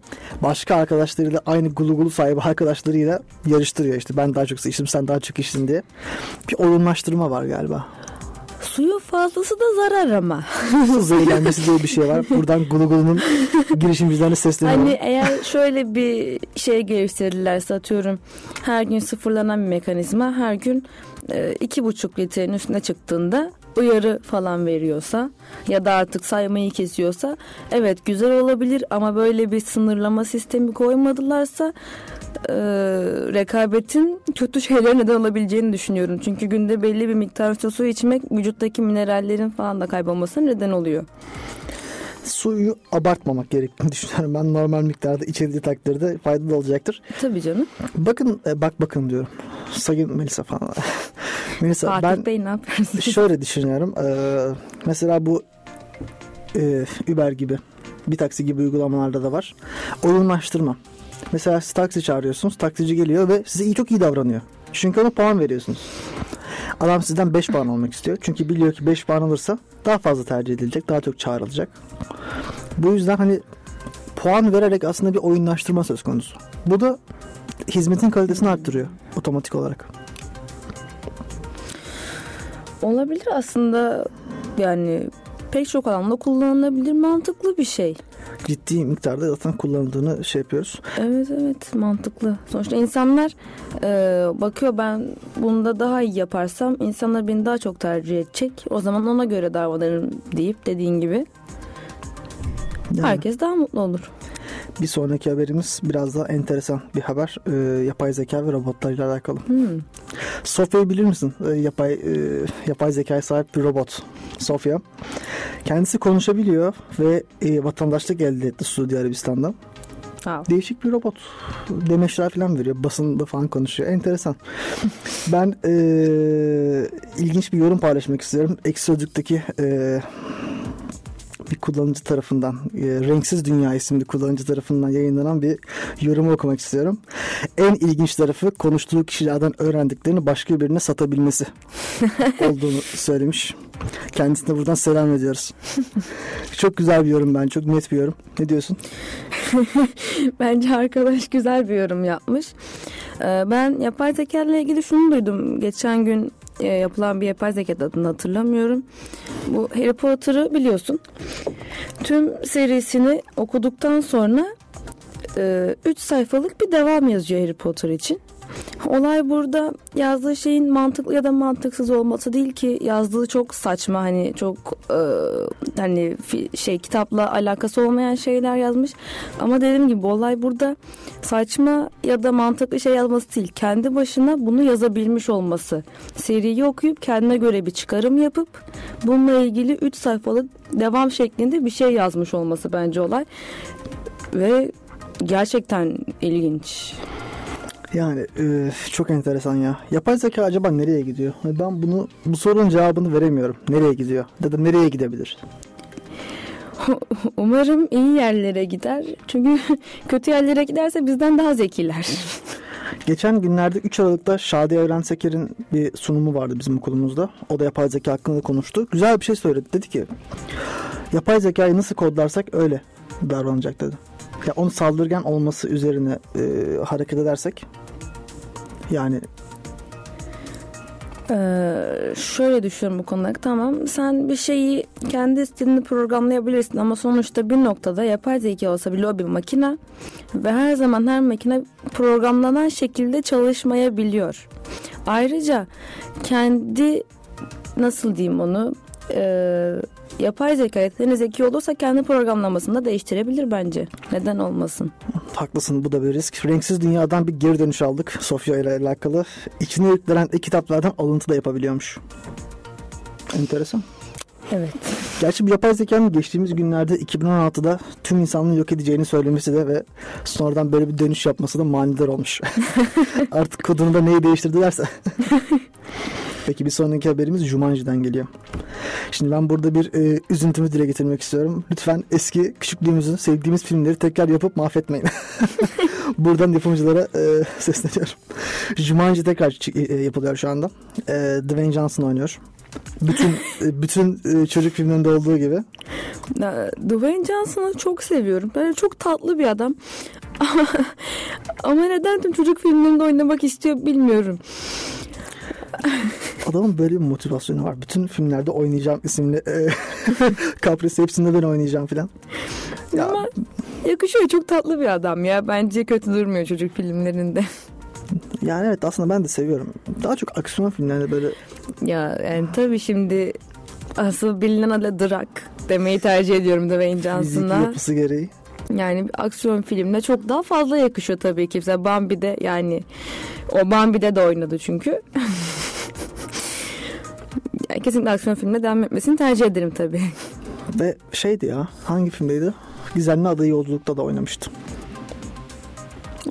başka arkadaşlarıyla aynı gulu gulu sahibi arkadaşlarıyla yarıştırıyor. İşte ben daha çok içtim, sen daha çok içtin diye. Bir oyunlaştırma var galiba. Suyun fazlası da zarar ama. Su zehirlenmesi diye bir şey var. Buradan gulu gulunun girişimcilerine sesleniyorum. Hani eğer şöyle bir şey geliştirirlerse atıyorum her gün sıfırlanan bir mekanizma her gün e, iki buçuk litrenin üstüne çıktığında uyarı falan veriyorsa ya da artık saymayı kesiyorsa evet güzel olabilir ama böyle bir sınırlama sistemi koymadılarsa e, rekabetin kötü şeyler neden olabileceğini düşünüyorum. Çünkü günde belli bir miktar su içmek vücuttaki minerallerin falan da kaybolmasına neden oluyor. Suyu abartmamak gerektiğini düşünüyorum. Ben normal miktarda içildiği takdirde faydalı olacaktır. Tabii canım. Bakın, e, bak bakın diyorum. Sayın Melisa falan. Melisa Fatih ben Bey ne yapıyorsunuz? şöyle düşünüyorum. Ee, mesela bu e, Uber gibi bir taksi gibi uygulamalarda da var. Oyunlaştırma. Mesela siz taksi çağırıyorsunuz. Taksici geliyor ve size iyi çok iyi davranıyor. Çünkü ona puan veriyorsunuz. Adam sizden 5 puan almak istiyor. Çünkü biliyor ki 5 puan alırsa daha fazla tercih edilecek. Daha çok çağrılacak. Bu yüzden hani puan vererek aslında bir oyunlaştırma söz konusu. Bu da hizmetin kalitesini arttırıyor otomatik olarak. Olabilir aslında yani pek çok alanda kullanılabilir mantıklı bir şey. Ciddi miktarda zaten kullanıldığını şey yapıyoruz. Evet evet mantıklı. Sonuçta insanlar e, bakıyor ben bunda daha iyi yaparsam insanlar beni daha çok tercih edecek. O zaman ona göre davranırım deyip dediğin gibi Yani herkes daha mutlu olur. Bir sonraki haberimiz biraz daha enteresan bir haber. Ee, yapay zeka ve robotlarla alakalı. Hmm. Sofya'yı bilir misin? Ee, yapay e, yapay zekaya sahip bir robot. Sofya. Kendisi konuşabiliyor ve e, vatandaşlık elde etti Suudi Arabistan'da. Ha. Değişik bir robot. Demeçler falan veriyor. Basında falan konuşuyor. Enteresan. ben e, ilginç bir yorum paylaşmak istiyorum. Ekşi Sözlük'teki e, bir kullanıcı tarafından e, Renksiz Dünya isimli kullanıcı tarafından yayınlanan bir yorumu okumak istiyorum. En ilginç tarafı konuştuğu kişilerden öğrendiklerini başka birine satabilmesi olduğunu söylemiş. Kendisine buradan selam ediyoruz. çok güzel bir yorum ben. Çok net bir yorum. Ne diyorsun? Bence arkadaş güzel bir yorum yapmış. Ee, Ben yapay zeka ile ilgili şunu duydum. Geçen gün e, yapılan bir yapay zeka adını hatırlamıyorum. Bu Harry Potter'ı biliyorsun. Tüm serisini okuduktan sonra 3 sayfalık bir devam yazıyor Harry Potter için. Olay burada yazdığı şeyin mantıklı ya da mantıksız olması değil ki yazdığı çok saçma hani çok e, hani şey kitapla alakası olmayan şeyler yazmış. Ama dediğim gibi olay burada saçma ya da mantıklı şey yazması değil. Kendi başına bunu yazabilmiş olması. Seriyi okuyup kendine göre bir çıkarım yapıp bununla ilgili 3 sayfalık devam şeklinde bir şey yazmış olması bence olay. Ve gerçekten ilginç. Yani e, çok enteresan ya. Yapay zeka acaba nereye gidiyor? Ben bunu bu sorunun cevabını veremiyorum. Nereye gidiyor? Ya da nereye gidebilir? Umarım iyi yerlere gider. Çünkü kötü yerlere giderse bizden daha zekiler. Geçen günlerde 3 Aralık'ta Şadi Evrenseker'in bir sunumu vardı bizim okulumuzda. O da yapay zeka hakkında konuştu. Güzel bir şey söyledi. Dedi ki yapay zekayı nasıl kodlarsak öyle davranacak dedi. Ya onu saldırgan olması üzerine e, hareket edersek yani Ee, şöyle düşünüyorum bu konuda. Tamam sen bir şeyi kendi stilini programlayabilirsin ama sonuçta bir noktada yapay zeka olsa bile o bir makine ve her zaman her makine programlanan şekilde çalışmayabiliyor. Ayrıca kendi nasıl diyeyim onu e, yapay zeka yeteneği zeki olursa kendi programlamasını da değiştirebilir bence. Neden olmasın? haklısın bu da bir risk. Renksiz Dünya'dan bir geri dönüş aldık Sofya ile alakalı. İçine yüklenen kitaplardan alıntı da yapabiliyormuş. Enteresan. Evet. Gerçi bir yapay zekanın geçtiğimiz günlerde 2016'da tüm insanlığı yok edeceğini söylemesi de ve sonradan böyle bir dönüş yapması da manidar olmuş. Artık kodunu da neyi değiştirdilerse. Peki bir sonraki haberimiz Jumanji'den geliyor. Şimdi ben burada bir e, üzüntümü dile getirmek istiyorum. Lütfen eski küçüklüğümüzün sevdiğimiz filmleri tekrar yapıp mahvetmeyin. Buradan yapımcılara e, sesleniyorum. Jumanji tekrar e, yapılıyor şu anda. E, Dwayne Johnson oynuyor. Bütün e, bütün e, çocuk filmlerinde olduğu gibi. Dwayne Johnson'ı çok seviyorum. Ben çok tatlı bir adam. Ama neden tüm çocuk filmlerinde oynamak istiyor bilmiyorum. Adamın böyle bir motivasyonu var. Bütün filmlerde oynayacağım isimli e, Caprice hepsinde ben oynayacağım filan. Ya, Ama yakışıyor çok tatlı bir adam ya. Bence kötü durmuyor çocuk filmlerinde. yani evet aslında ben de seviyorum. Daha çok aksiyon filmlerinde böyle ya yani tabii şimdi asıl bilinen adı Drak demeyi tercih ediyorum Dwayne fiziki Johnson'a. yapısı gereği. Yani aksiyon filmine çok daha fazla yakışıyor tabii ki. Mesela Bambi'de yani o Bambi'de de oynadı çünkü. yani kesinlikle aksiyon filmine devam etmesini tercih ederim tabii. Ve şeydi ya hangi filmdeydi? Gizemli Adayı Yolculuk'ta da oynamıştı.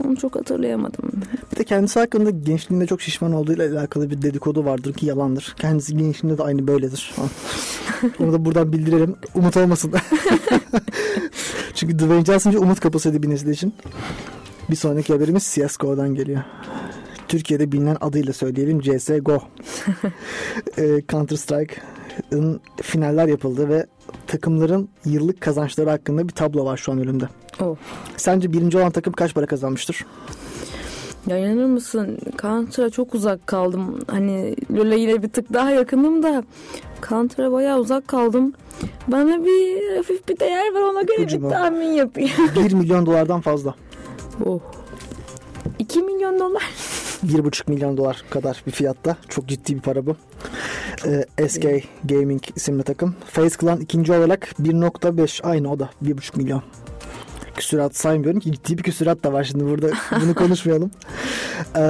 Onu çok hatırlayamadım. Bir de kendisi hakkında gençliğinde çok şişman olduğuyla alakalı bir dedikodu vardır ki yalandır. Kendisi gençliğinde de aynı böyledir. Onu da buradan bildirelim. Umut olmasın. Çünkü Dwayne Johnson bir umut kapısıydı bir nesil için. Bir sonraki haberimiz CSGO'dan geliyor. Türkiye'de bilinen adıyla söyleyelim CSGO. Ee, Counter Strike'ın finaller yapıldı ve takımların yıllık kazançları hakkında bir tablo var şu an önümde. Oh. Sence birinci olan takım kaç para kazanmıştır? Ya inanır mısın? Counter'a çok uzak kaldım. Hani LoL'e yine bir tık daha yakınım da Counter'a bayağı uzak kaldım. Bana bir hafif bir değer var ona göre İpucu bir tahmin yapayım. 1 milyon dolardan fazla. oh. 2 milyon dolar. 1,5 milyon dolar kadar bir fiyatta. Çok ciddi bir para bu. Ee, SK Gaming isimli takım. Face Clan ikinci olarak 1.5 aynı o da 1,5 milyon. Küsurat saymıyorum ki ciddi bir küsurat da var şimdi burada bunu konuşmayalım. Ee,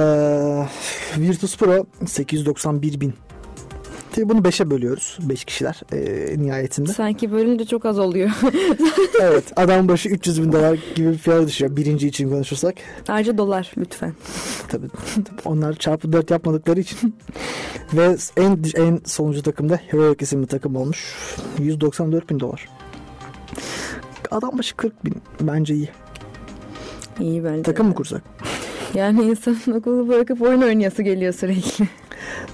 Virtus Pro 891 bin. Tabii bunu 5'e bölüyoruz. 5 kişiler ee, nihayetinde. Sanki bölünce çok az oluyor. evet adam başı 300 bin dolar gibi bir fiyat düşüyor. Birinci için konuşursak. Ayrıca dolar lütfen. Tabii, tabii onlar çarpı 4 yapmadıkları için. Ve en en sonuncu takımda Heroic isimli takım olmuş. 194 bin dolar. Adam başı 40 bin. Bence iyi. İyi bence. Takım mı kursak? Yani insanın okulu bırakıp oyun oynayası geliyor sürekli.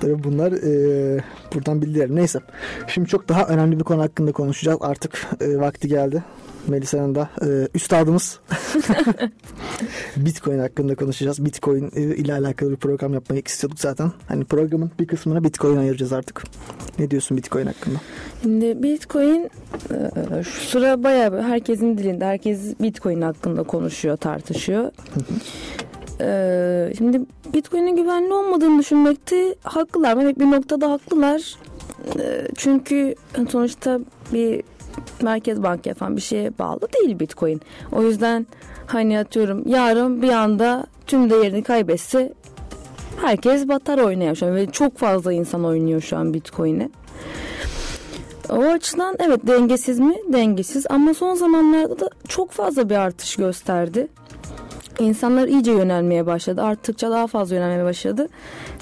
Tabii bunlar e, buradan bildirelim. Neyse. Şimdi çok daha önemli bir konu hakkında konuşacağız. Artık e, vakti geldi. Melisa'nın da e, üstadımız Bitcoin hakkında konuşacağız. Bitcoin e, ile alakalı bir program yapmayı istiyorduk zaten. Hani programın bir kısmına Bitcoin ayıracağız artık. Ne diyorsun Bitcoin hakkında? Şimdi Bitcoin e, şu sıra bayağı herkesin dilinde herkes Bitcoin hakkında konuşuyor, tartışıyor. Ee, şimdi Bitcoin'in güvenli olmadığını düşünmekte haklılar. Evet bir noktada haklılar. Ee, çünkü sonuçta bir merkez banka yapan bir şeye bağlı değil Bitcoin. O yüzden hani atıyorum yarın bir anda tüm değerini kaybetse herkes batar oynaya şu an ve çok fazla insan oynuyor şu an Bitcoin'e. O açıdan evet dengesiz mi? Dengesiz ama son zamanlarda da çok fazla bir artış gösterdi. İnsanlar iyice yönelmeye başladı. Arttıkça daha fazla yönelmeye başladı.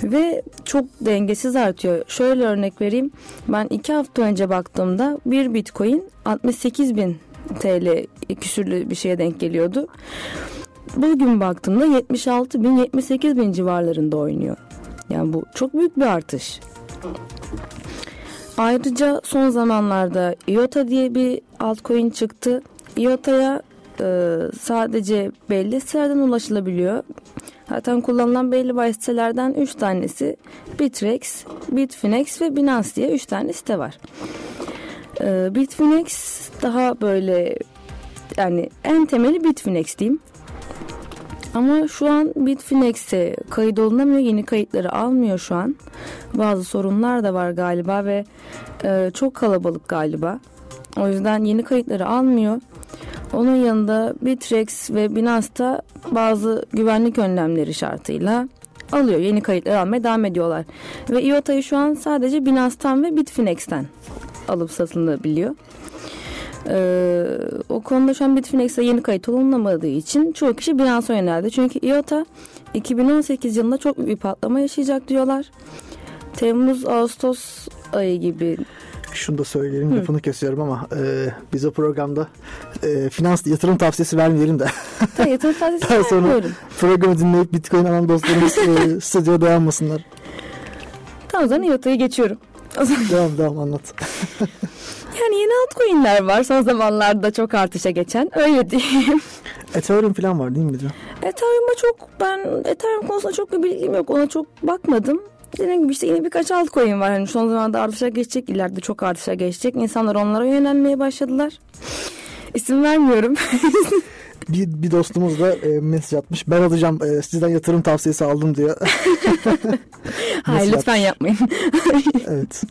Ve çok dengesiz artıyor. Şöyle örnek vereyim. Ben iki hafta önce baktığımda bir bitcoin 68 bin TL küsürlü bir şeye denk geliyordu. Bugün baktığımda 76 bin 78 bin civarlarında oynuyor. Yani bu çok büyük bir artış. Ayrıca son zamanlarda IOTA diye bir altcoin çıktı. IOTA'ya sadece belli sitelerden ulaşılabiliyor. Zaten kullanılan belli başlı sitelerden 3 tanesi Bitrex, Bitfinex ve Binance diye 3 tane site var. E, Bitfinex daha böyle yani en temeli Bitfinex diyeyim. Ama şu an Bitfinex'e kayıt olunamıyor. Yeni kayıtları almıyor şu an. Bazı sorunlar da var galiba ve e, çok kalabalık galiba. O yüzden yeni kayıtları almıyor. Onun yanında Bitrex ve Binance'da bazı güvenlik önlemleri şartıyla alıyor. Yeni kayıtları almaya devam ediyorlar. Ve IOTA'yı şu an sadece Binance'tan ve Bitfinex'ten alıp satılabiliyor. Ee, o konuda şu an Bitfinex'e yeni kayıt olunamadığı için çoğu kişi Binance'a yöneldi. Çünkü IOTA 2018 yılında çok büyük bir patlama yaşayacak diyorlar. Temmuz, Ağustos ayı gibi Şunu da söyleyelim lafını kesiyorum ama e, biz o programda e, finans yatırım tavsiyesi vermeyelim de Tabii yatırım tavsiyesi Daha sonra- vermiyorum. programı dinleyip bitcoin alan dostlarımız e, stüdyoya dayanmasınlar. Tamam o zaman IOTA'yı geçiyorum. O zaman Devam devam anlat. Yani yeni altcoin'ler var son zamanlarda çok artışa geçen. Öyle diyeyim. Ethereum falan var değil mi? Ethereum'a çok ben Ethereum konusunda çok bir bilgim yok. Ona çok bakmadım. Dediğim gibi işte yine birkaç altcoin var. Hani son zamanlarda artışa geçecek. ileride çok artışa geçecek. İnsanlar onlara yönelmeye başladılar. İsim vermiyorum. Bir, bir dostumuz da e, mesaj atmış. Ben alacağım e, sizden yatırım tavsiyesi aldım diyor. Hayır lütfen yapmayın. evet.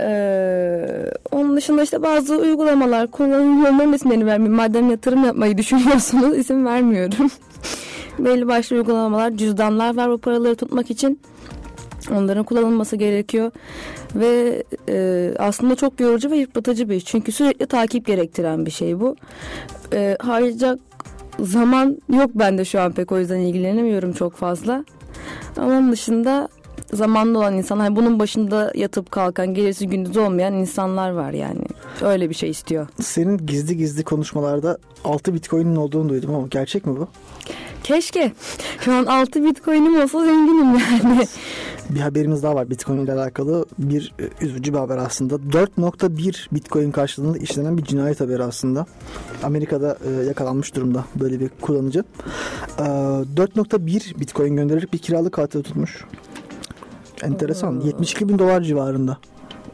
Ee, onun dışında işte bazı uygulamalar kullanılıyor. Onların isimlerini vermeyeyim. Madem yatırım yapmayı düşünüyorsunuz isim vermiyorum. Belli başlı uygulamalar, cüzdanlar var bu paraları tutmak için. Onların kullanılması gerekiyor. Ve e, aslında çok yorucu ve yıpratıcı bir iş. Çünkü sürekli takip gerektiren bir şey bu. E, harcayacak zaman yok bende şu an pek o yüzden ilgilenemiyorum çok fazla. Ama onun dışında zamanlı olan insanlar hani bunun başında yatıp kalkan gelirsi gündüz olmayan insanlar var yani. Öyle bir şey istiyor. Senin gizli gizli konuşmalarda 6 bitcoin'in olduğunu duydum ama gerçek mi bu? Keşke. Şu an 6 bitcoin'im olsa zenginim yani. Bir haberimiz daha var Bitcoin ile alakalı. Bir e, üzücü bir haber aslında. 4.1 Bitcoin karşılığında işlenen bir cinayet haberi aslında. Amerika'da e, yakalanmış durumda böyle bir kullanıcı. E, 4.1 Bitcoin göndererek bir kiralık katil tutmuş. Enteresan. 72 bin dolar civarında.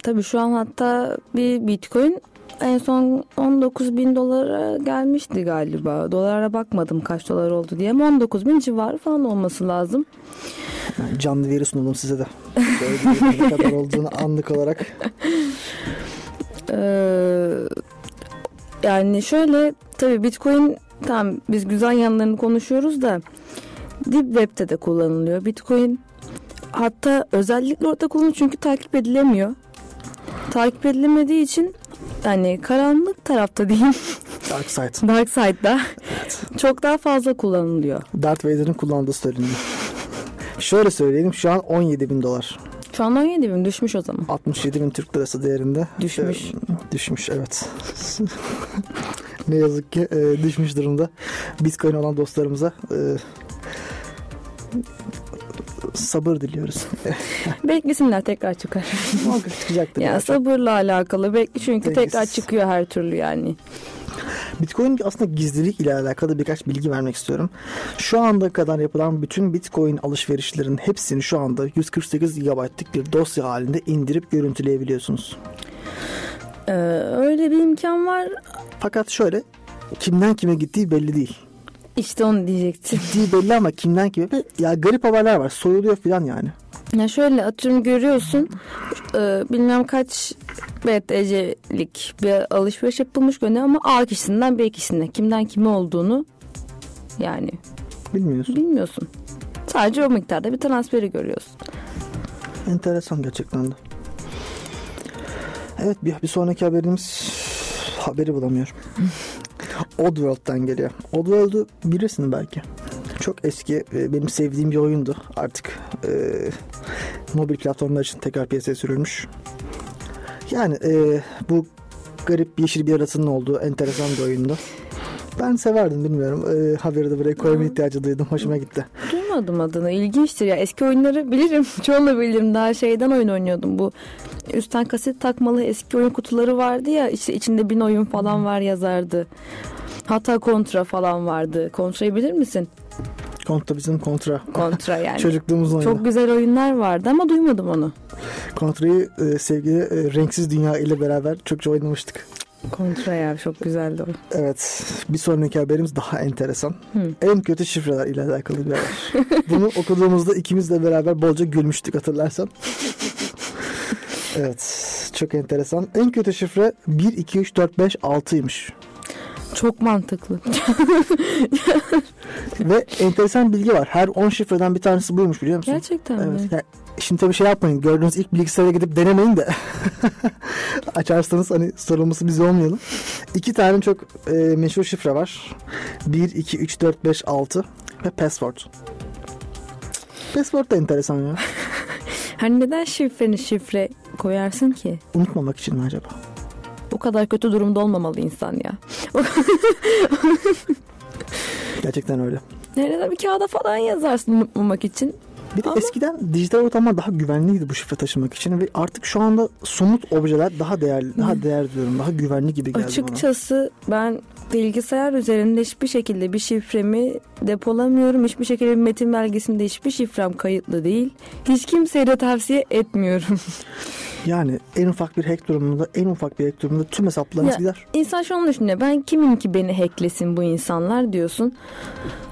Tabii şu an hatta bir bitcoin en son 19 bin dolara gelmişti galiba. Dolara bakmadım kaç dolar oldu diye ama 19 bin civarı falan olması lazım. Yani canlı veri sunalım size de. Böyle ne kadar olduğunu anlık olarak. Ee, yani şöyle tabii Bitcoin tam biz güzel yanlarını konuşuyoruz da Deep Web'te de kullanılıyor. Bitcoin hatta özellikle orada kullanılıyor çünkü takip edilemiyor. Takip edilemediği için yani karanlık tarafta diyeyim Dark Side. Dark Side'da çok daha fazla kullanılıyor. Darth Vader'ın kullandığı söyleniyor. Şöyle söyleyelim şu an 17 bin dolar. Şu an 17 bin düşmüş o zaman. 67 bin Türk lirası değerinde. Düşmüş. Ee, düşmüş evet. ne yazık ki e, düşmüş durumda. Bitcoin olan dostlarımıza e, sabır diliyoruz. Beklesinler tekrar çıkar. Muhakkak çıkacaktır. ya ya. sabırla alakalı. Bekle çünkü tekrar çıkıyor her türlü yani. Bitcoin aslında gizlilik ile alakalı birkaç bilgi vermek istiyorum. Şu anda kadar yapılan bütün Bitcoin alışverişlerin hepsini şu anda 148 GB'lık bir dosya halinde indirip görüntüleyebiliyorsunuz. Ee, öyle bir imkan var. Fakat şöyle kimden kime gittiği belli değil. İşte onu diyecektim. Ciddi belli ama kimden. Ve Ya garip haberler var. Soyuluyor falan yani. Ya şöyle atıyorum görüyorsun e, bilmem kaç BTC'lik bir alışveriş yapılmış gönder ama A kişisinden B kişisine kimden kime olduğunu yani Bilmiyorsun. bilmiyorsun. Sadece o miktarda bir transferi görüyorsun. Enteresan gerçekten de. Evet bir, bir sonraki haberimiz haberi bulamıyorum. Oddworld'dan geliyor. Oddworld'u bilirsin belki. Çok eski e, benim sevdiğim bir oyundu. Artık e, mobil platformlar için tekrar piyasaya sürülmüş. Yani e, bu garip yeşil bir yarasının olduğu enteresan bir oyundu. Ben severdim bilmiyorum. E, haberi de buraya koyma ihtiyacı duydum. Hoşuma gitti. Duymadım adını. İlginçtir ya. Eski oyunları bilirim. Çoğunu bilirim. Daha şeyden oyun oynuyordum. Bu üstten kaset takmalı eski oyun kutuları vardı ya. İşte içinde bin oyun falan var yazardı. Hatta kontra falan vardı. Kontrayı bilir misin? Kontra bizim kontra. Kontra yani. Çocukluğumuzun oyunu. Çok güzel oyunlar vardı ama duymadım onu. Kontra'yı e, sevgili e, Renksiz Dünya ile beraber çokça oynamıştık. Kontra ya çok güzeldi o. Evet. Bir sonraki haberimiz daha enteresan. Hı. En kötü şifreler ile alakalı bir haber. Bunu okuduğumuzda ikimiz de beraber bolca gülmüştük hatırlarsan. evet. Çok enteresan. En kötü şifre 1, 2, 3, 4, 5, 6'ymış. Çok mantıklı. Ve enteresan bilgi var. Her 10 şifreden bir tanesi buymuş biliyor musun? Gerçekten mi? Evet. Ya, şimdi tabii şey yapmayın. Gördüğünüz ilk bilgisayara gidip denemeyin de. Açarsanız hani sorulması biz olmayalım. İki tane çok e, meşhur şifre var. 1, 2, 3, 4, 5, 6 ve password. Password da enteresan ya. Hani neden şifreni şifre koyarsın ki? Unutmamak için mi acaba? Bu kadar kötü durumda olmamalı insan ya. Gerçekten öyle. Nerede bir kağıda falan yazarsın unutmamak için. Bir de Ama- eskiden dijital ortamlar daha güvenliydi bu şifre taşımak için ve artık şu anda somut objeler daha değerli, daha değerli diyorum, daha güvenli gibi geldi bana. Açıkçası ben bilgisayar üzerinde hiçbir şekilde bir şifremi depolamıyorum. Hiçbir şekilde bir metin belgesinde hiçbir şifrem kayıtlı değil. Hiç kimseye de tavsiye etmiyorum. Yani en ufak bir hack durumunda, en ufak bir hack durumunda tüm hesaplarınız Ya, gider. İnsan şunu düşünüyor. Ben kimim ki beni hacklesin bu insanlar diyorsun.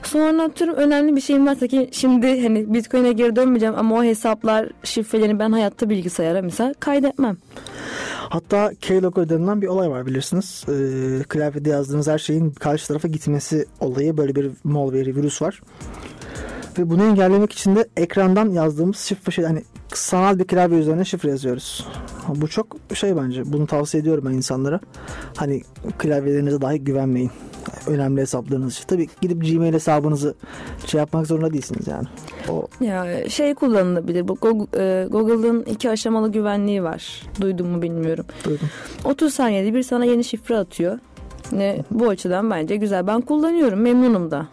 Sonra atıyorum önemli bir şeyim varsa ki şimdi hani Bitcoin'e geri dönmeyeceğim ama o hesaplar şifrelerini ben hayatta bilgisayara mesela kaydetmem. Hatta keylogger denilen bir olay var bilirsiniz. Ee, klavyede yazdığınız her şeyin karşı tarafa gitmesi olayı böyle bir malware virüs var. Ve bunu engellemek için de ekrandan yazdığımız şifre şey hani sanal bir klavye üzerine şifre yazıyoruz. Bu çok şey bence. Bunu tavsiye ediyorum ben insanlara. Hani klavyelerinize dahi güvenmeyin. Önemli hesaplarınız için. Tabii gidip Gmail hesabınızı şey yapmak zorunda değilsiniz yani. O Ya şey kullanılabilir. Bu e, Google'ın iki aşamalı güvenliği var. Duydun mu bilmiyorum. duydum. 30 saniyede bir sana yeni şifre atıyor. Ne bu açıdan bence güzel. Ben kullanıyorum. Memnunum da.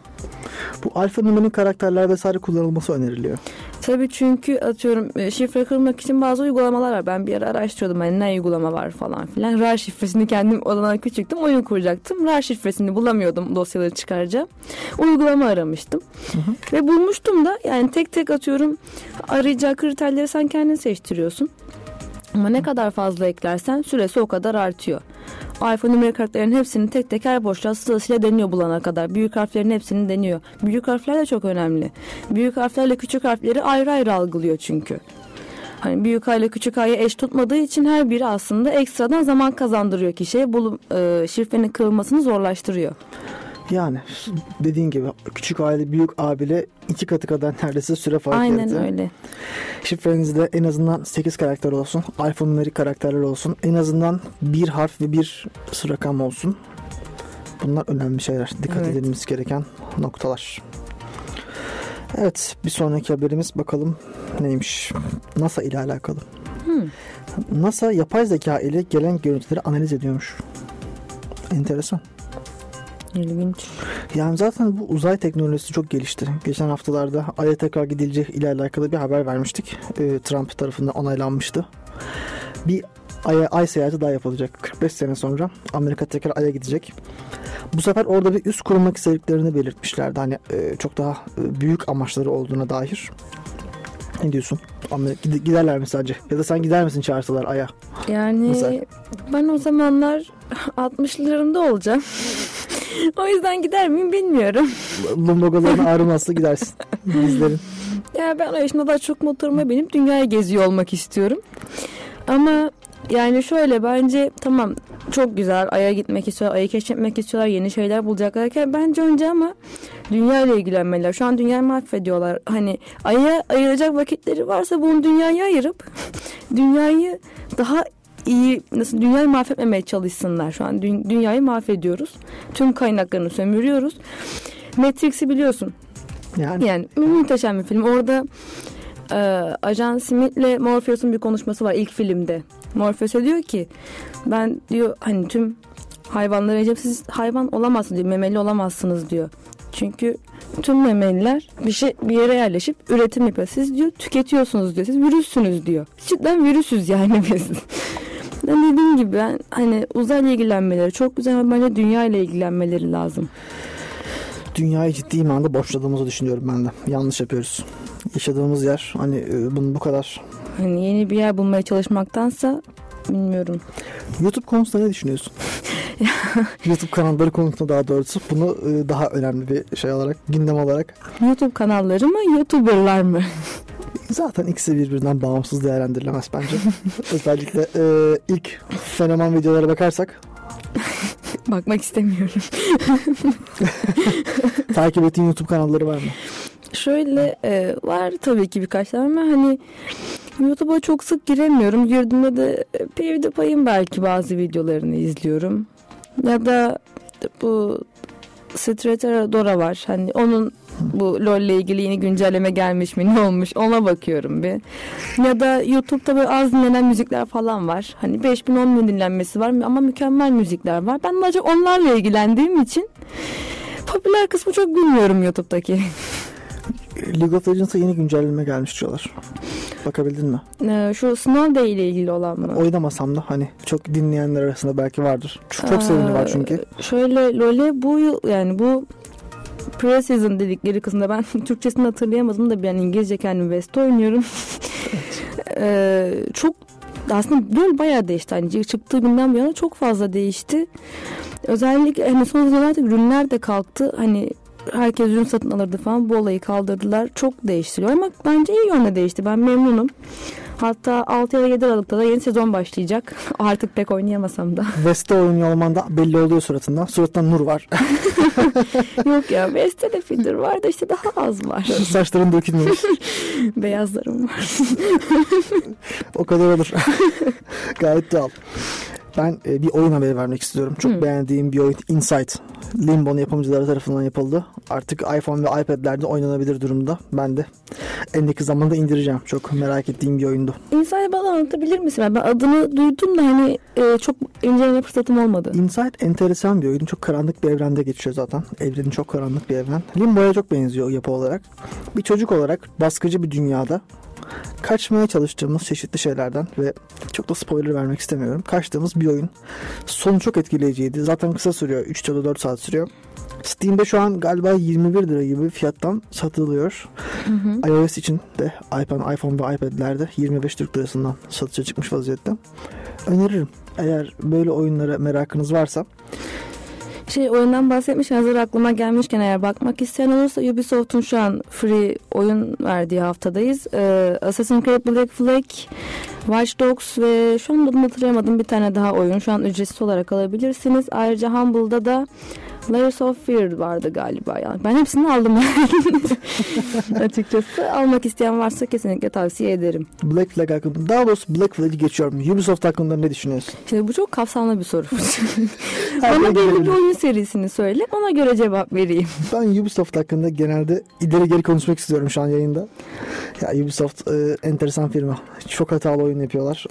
Bu alfanümerik karakterler vesaire kullanılması öneriliyor. Tabii çünkü atıyorum e, şifre kırmak için bazı uygulamalar var. Ben bir ara araştırıyordum hani ne uygulama var falan filan. RAR şifresini kendim odana küçüktüm oyun kuracaktım. RAR şifresini bulamıyordum dosyaları çıkaracağım. Uygulama aramıştım. Ve bulmuştum da yani tek tek atıyorum arayacağı kriterleri sen kendin seçtiriyorsun. Ama ne kadar fazla eklersen süresi o kadar artıyor. Alfanümerik karakterlerin hepsini tek tek her boşluğa sırasıyla deniyor bulana kadar. Büyük harflerin hepsini deniyor. Büyük harfler de çok önemli. Büyük harflerle küçük harfleri ayrı ayrı algılıyor çünkü. Hani büyük A ile küçük A'yı eş tutmadığı için her biri aslında ekstradan zaman kazandırıyor kişiye. Bu e, şifrenin kırılmasını zorlaştırıyor. Yani dediğin gibi küçük aile büyük A bile iki katı kadar neredeyse süre farkı Aynen yaratıyor. öyle. Şifrenizde en azından 8 karakter olsun. Alfanümerik karakterler olsun. En azından bir harf ve bir rakam olsun. Bunlar önemli şeyler. Dikkat Evet. edilmesi gereken noktalar. Evet bir sonraki haberimiz bakalım neymiş. NASA ile alakalı. Hmm. NASA yapay zeka ile gelen görüntüleri analiz ediyormuş. Enteresan. İlginç. Yani zaten bu uzay teknolojisi çok gelişti. Geçen haftalarda Ay'a tekrar gidileceği ile alakalı bir haber vermiştik. Ee, Trump tarafından onaylanmıştı. Bir Ay'a Ay seyahati daha yapılacak. 45 sene sonra Amerika tekrar Ay'a gidecek. Bu sefer orada bir üst kurmak istediklerini belirtmişlerdi. Hani e, çok daha e, büyük amaçları olduğuna dair. Ne diyorsun? Giderler mi sadece? Ya da sen gider misin çağırsalar Ay'a? Yani Güzel. ben o zamanlar 60'larımda olacağım. o yüzden gider miyim bilmiyorum. Lumbagoların ağrıması gidersin. Dizlerin. Ya ben o yaşımda daha çok motoruma binip dünyayı geziyor olmak istiyorum. Ama yani şöyle bence tamam çok güzel Ay'a gitmek istiyorlar, Ay'ı keşfetmek istiyorlar, yeni şeyler bulacaklar. Bence önce ama dünya ile ilgilenmeliler. Şu an dünyayı mahvediyorlar. Hani Ay'a ayıracak vakitleri varsa bunu dünyaya ayırıp dünyayı daha iyi nasıl dünyayı mahvetmemeye çalışsınlar. Şu an dü- dünyayı mahvediyoruz. Tüm kaynaklarını sömürüyoruz. Matrix'i biliyorsun. Yani Yani muhteşem bir film. Orada e, Ajan Smith'le Morpheus'un bir konuşması var ilk filmde. Morpheus'a diyor ki ben diyor hani tüm hayvanları yiyeceğim siz hayvan olamazsınız diyor memeli olamazsınız diyor. Çünkü tüm memeliler bir şey bir yere yerleşip üretim yapıyor. Siz diyor tüketiyorsunuz diyor. Siz virüssünüz diyor. Cidden virüsüz yani biz. Ben dediğim gibi ben hani uzayla ilgilenmeleri çok güzel ama bence dünya ile ilgilenmeleri lazım. dünyayı ciddi manada boşladığımızı düşünüyorum ben de. Yanlış yapıyoruz. Yaşadığımız yer hani e, bunun bu kadar. Hani yeni bir yer bulmaya çalışmaktansa bilmiyorum. YouTube konusunda ne düşünüyorsun? YouTube kanalları konusunda daha doğrusu bunu e, daha önemli bir şey olarak, gündem olarak. YouTube kanalları mı, YouTuber'lar mı? Zaten ikisi birbirinden bağımsız değerlendirilemez bence. Özellikle e, ilk fenomen videolara bakarsak Bakmak istemiyorum. takip ettiğin YouTube kanalları var mı? Şöyle e, var tabii ki birkaç tane ama hani YouTube'a çok sık giremiyorum. Girdiğimde de e, PewDiePie'ın belki bazı videolarını izliyorum. Ya da bu Streeter Dora var. Hani onun bu LoL ile ilgili yeni güncelleme gelmiş mi ne olmuş ona bakıyorum bir. Ya da YouTube'da böyle az dinlenen müzikler falan var. Hani 5000 10 bin dinlenmesi var ama mükemmel müzikler var. Ben çok onlarla ilgilendiğim için popüler kısmı çok bilmiyorum YouTube'daki. League of Legends'a yeni güncelleme gelmiş diyorlar. Bakabildin mi? Ee, şu Snow Day ile ilgili olan mı? Oynamasam da hani çok dinleyenler arasında belki vardır. Çok, çok seveni var çünkü. Ee, Şöyle LoL'e bu yıl yani bu Pre-season dedikleri kısımda ben Türkçesini hatırlayamadım da ben İngilizce kendim West oynuyorum. Ee, çok aslında LoL bayağı değişti. Hani çıktığı günden bu yana çok fazla değişti. Özellikle hani son zamanlarda ürünler de kalktı. Hani herkes ürün satın alırdı falan. Bu olayı kaldırdılar. Çok değiştiriyor ama bence iyi yönde değişti. Ben memnunum. Hatta 6 ya da 7 Aralık'ta da yeni sezon başlayacak. Artık pek oynayamasam da. West'te oynuyor olman da belli oluyor suratından. Suratından nur var. Yok ya West'te de filler var da işte daha az var. Saçların dökülmemiş. Beyazlarım var. O kadar olur. Gayet doğal. Ben e, bir oyun haberi vermek istiyorum. Çok Hı. beğendiğim bir oyun Insight. Limbo'nun yapımcıları tarafından yapıldı. Artık iPhone ve iPad'lerde oynanabilir durumda. Ben de en yakın zamanda indireceğim. Çok merak ettiğim bir oyundu. İnsan bana anlatabilir misin? Ben adını duydum da hani e, çok inceleme fırsatım olmadı. Insight enteresan bir oyun. Çok karanlık bir evrende geçiyor zaten. Evreni çok karanlık bir evren. Limbo'ya çok benziyor yapı olarak. Bir çocuk olarak baskıcı bir dünyada kaçmaya çalıştığımız çeşitli şeylerden ve çok da spoiler vermek istemiyorum. Kaçtığımız bir oyun. Sonu çok etkileyiciydi. Zaten kısa sürüyor. 3 ya da 4 saat sürüyor. Steam'de şu an galiba 21 lira gibi fiyattan satılıyor. iOS için de iPhone, iPhone ve iPad'lerde 25 Türk lirasından satışa çıkmış vaziyette. Öneririm. Eğer böyle oyunlara merakınız varsa Şey oyundan bahsetmiş hazır aklıma gelmişken eğer bakmak isteyen olursa Ubisoft'un şu an free oyun verdiği haftadayız. Ee, Assassin's Creed Black Flag, Watch Dogs ve şu an adını hatırlayamadım bir tane daha oyun. Şu an ücretsiz olarak alabilirsiniz. Ayrıca Humble'da da Layers of Fear vardı galiba. Yani ben hepsini aldım açıkçası. Almak isteyen varsa kesinlikle tavsiye ederim. Black Flag hakkında daha doğrusu Black Flag'i geçiyorum. Ubisoft hakkında ne düşünüyorsun? Şimdi bu çok kapsamlı bir soru. Her Bana belli bir oyun serisini söyle ona göre cevap vereyim. Ben Ubisoft hakkında genelde ileri geri konuşmak istiyorum şu an yayında. Ya Ubisoft e, enteresan firma. Çok hatalı oyun yapıyorlar.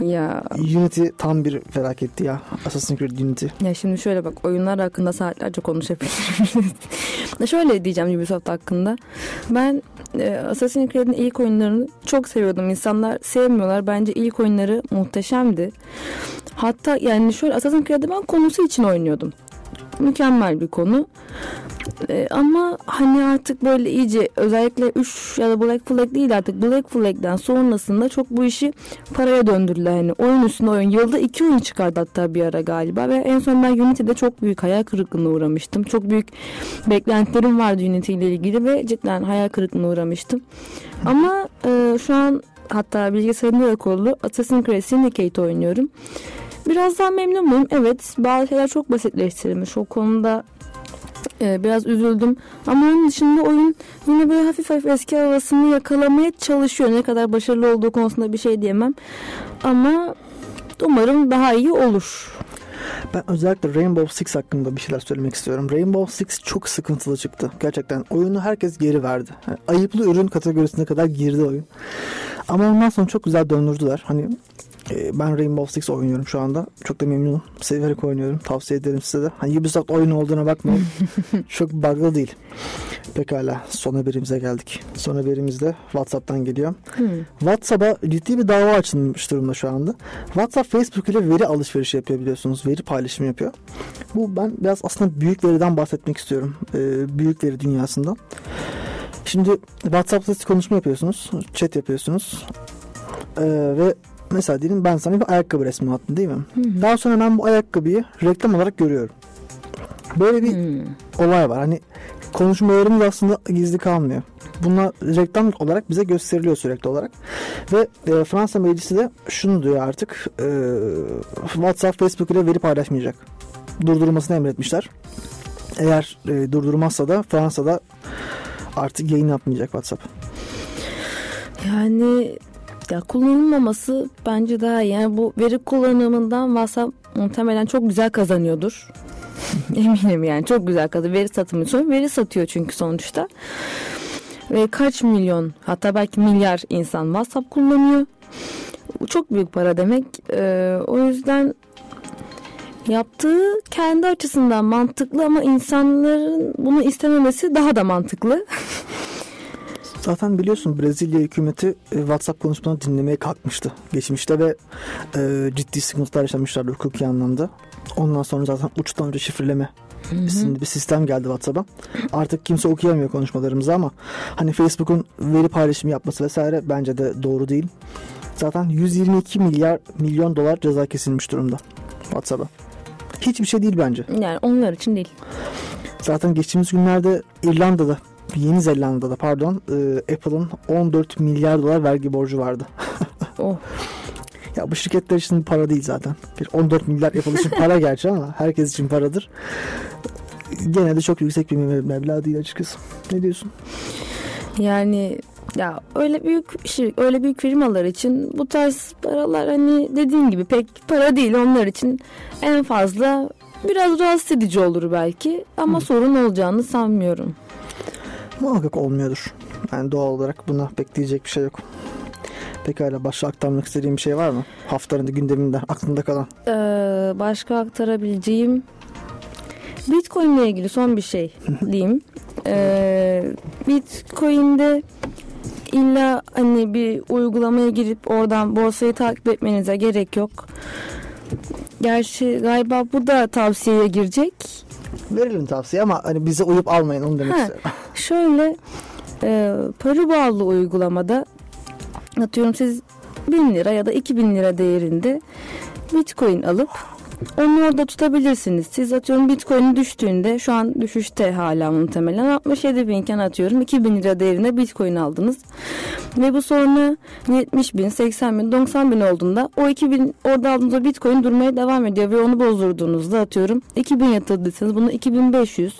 Ya Unity tam bir felaketti ya. Assassin's Creed Unity. Ya şimdi şöyle bak oyunlar hakkında saatlerce konuşabiliriz. şöyle diyeceğim Ubisoft hakkında. Ben e, Assassin's Creed'in ilk oyunlarını çok seviyordum. İnsanlar sevmiyorlar. Bence ilk oyunları muhteşemdi. Hatta yani şöyle Assassin's Creed'i ben konusu için oynuyordum. Mükemmel bir konu. Ee, ama hani artık böyle iyice özellikle 3 ya da Black Flag değil artık Black Flag'den sonrasında çok bu işi paraya döndürdüler. Hani oyun üstüne oyun. Yılda iki oyun çıkardı hatta bir ara galiba ve en son ben Unity'de çok büyük hayal kırıklığına uğramıştım. Çok büyük beklentilerim vardı Unity ile ilgili ve cidden hayal kırıklığına uğramıştım. Ama e, şu an hatta bilgisayarımda da kurulu Assassin's Creed Syndicate oynuyorum. Biraz daha memnunum. Evet bazı şeyler çok basitleştirilmiş. O konuda e, biraz üzüldüm. Ama onun dışında oyun yine böyle hafif hafif eski havasını yakalamaya çalışıyor. Ne kadar başarılı olduğu konusunda bir şey diyemem. Ama umarım daha iyi olur. Ben özellikle Rainbow Six hakkında bir şeyler söylemek istiyorum. Rainbow Six çok sıkıntılı çıktı. Gerçekten oyunu herkes geri verdi. Yani ayıplı ürün kategorisine kadar girdi oyun. Ama ondan sonra çok güzel döndürdüler. Hani ben Rainbow Six oynuyorum şu anda. Çok da memnunum. Severek oynuyorum. Tavsiye ederim size de. Hani Ubisoft oyunu olduğuna bakmayın. çok bug'lı değil. Pekala son haberimize geldik. Son haberimiz de WhatsApp'tan geliyor. Hmm. WhatsApp'a ciddi bir dava açılmış durumda şu anda. WhatsApp Facebook ile veri alışverişi yapıyor biliyorsunuz. Veri paylaşımı yapıyor. Bu ben biraz aslında büyük veriden bahsetmek istiyorum. Ee, büyük veri dünyasından. Şimdi WhatsApp'ta konuşma yapıyorsunuz. Chat yapıyorsunuz. Ee, ve mesela diyelim ben sana bir ayakkabı resmi attım değil mi? Daha sonra ben bu ayakkabıyı reklam olarak görüyorum. Böyle bir Hmm. olay var. Hani konuşmalarımız aslında gizli kalmıyor. Bunlar reklam olarak bize gösteriliyor sürekli olarak. Ve e, Fransa meclisi de şunu diyor artık. e, WhatsApp, Facebook ile veri paylaşmayacak. Durdurulmasını emretmişler. Eğer e, durdurmazsa da Fransa'da artık yayın yapmayacak WhatsApp. Yani ya kullanılmaması bence daha iyi. Yani bu veri kullanımından WhatsApp muhtemelen çok güzel kazanıyordur. Eminim yani çok güzel kazanıyor. Veri satımı sonra veri satıyor çünkü sonuçta. Ve kaç milyon hatta belki milyar insan WhatsApp kullanıyor. Çok büyük para demek. Ee, o yüzden yaptığı kendi açısından mantıklı ama insanların bunu istememesi daha da mantıklı. Zaten biliyorsun Brezilya hükümeti e, WhatsApp konuşmalarını dinlemeye kalkmıştı geçmişte ve e, ciddi sıkıntılar yaşamışlardı hukuki anlamda. Ondan sonra zaten uçtan uca şifreleme isimli bir sistem geldi WhatsApp'a. Artık kimse okuyamıyor konuşmalarımızı ama hani Facebook'un veri paylaşımı yapması vesaire bence de doğru değil. Zaten 122 milyar milyon dolar ceza kesilmiş durumda WhatsApp'a. Hiçbir şey değil bence. Yani onlar için değil. Zaten geçtiğimiz günlerde İrlanda'da, Yeni Zelanda'da pardon, e, Apple'ın 14 milyar dolar vergi borcu vardı. Oh. Ya bu şirketler için para değil zaten. Bir 14 milyar Apple için para gerçi ama herkes için paradır. Gene de çok yüksek bir meblağ değil açıkçası. Ne diyorsun? Yani ya öyle büyük şirk, öyle büyük firmalar için bu tarz paralar hani dediğin gibi pek para değil onlar için en fazla biraz rahatsız edici olur belki ama sorun olacağını sanmıyorum. Muhakkak olmuyordur. Yani doğal olarak buna bekleyecek bir şey yok. Pekala başka aktarmak istediğim bir şey var mı? Haftanın gündeminden aklında kalan. Ee, başka aktarabileceğim Bitcoin ile ilgili son bir şey diyeyim. Ee, Bitcoin'de illa hani bir uygulamaya girip oradan borsayı takip etmenize gerek yok. Gerçi galiba bu da tavsiyeye girecek. Verelim tavsiye ama hani bize uyup almayın onu demek Ha. istiyorum. Şöyle e, para bağlı uygulamada atıyorum siz 1000 lira ya da 2000 lira değerinde bitcoin alıp onu orada tutabilirsiniz. Siz atıyorum bitcoin düştüğünde şu an düşüşte hala muhtemelen 67 binken atıyorum 2000 lira değerinde bitcoin aldınız. Ve bu sonra 70 bin, 80 bin, 90 bin olduğunda o 2000 orada aldığınız bitcoin durmaya devam ediyor ve onu bozdurduğunuzda atıyorum 2000 yatırdıysanız bunu 2500,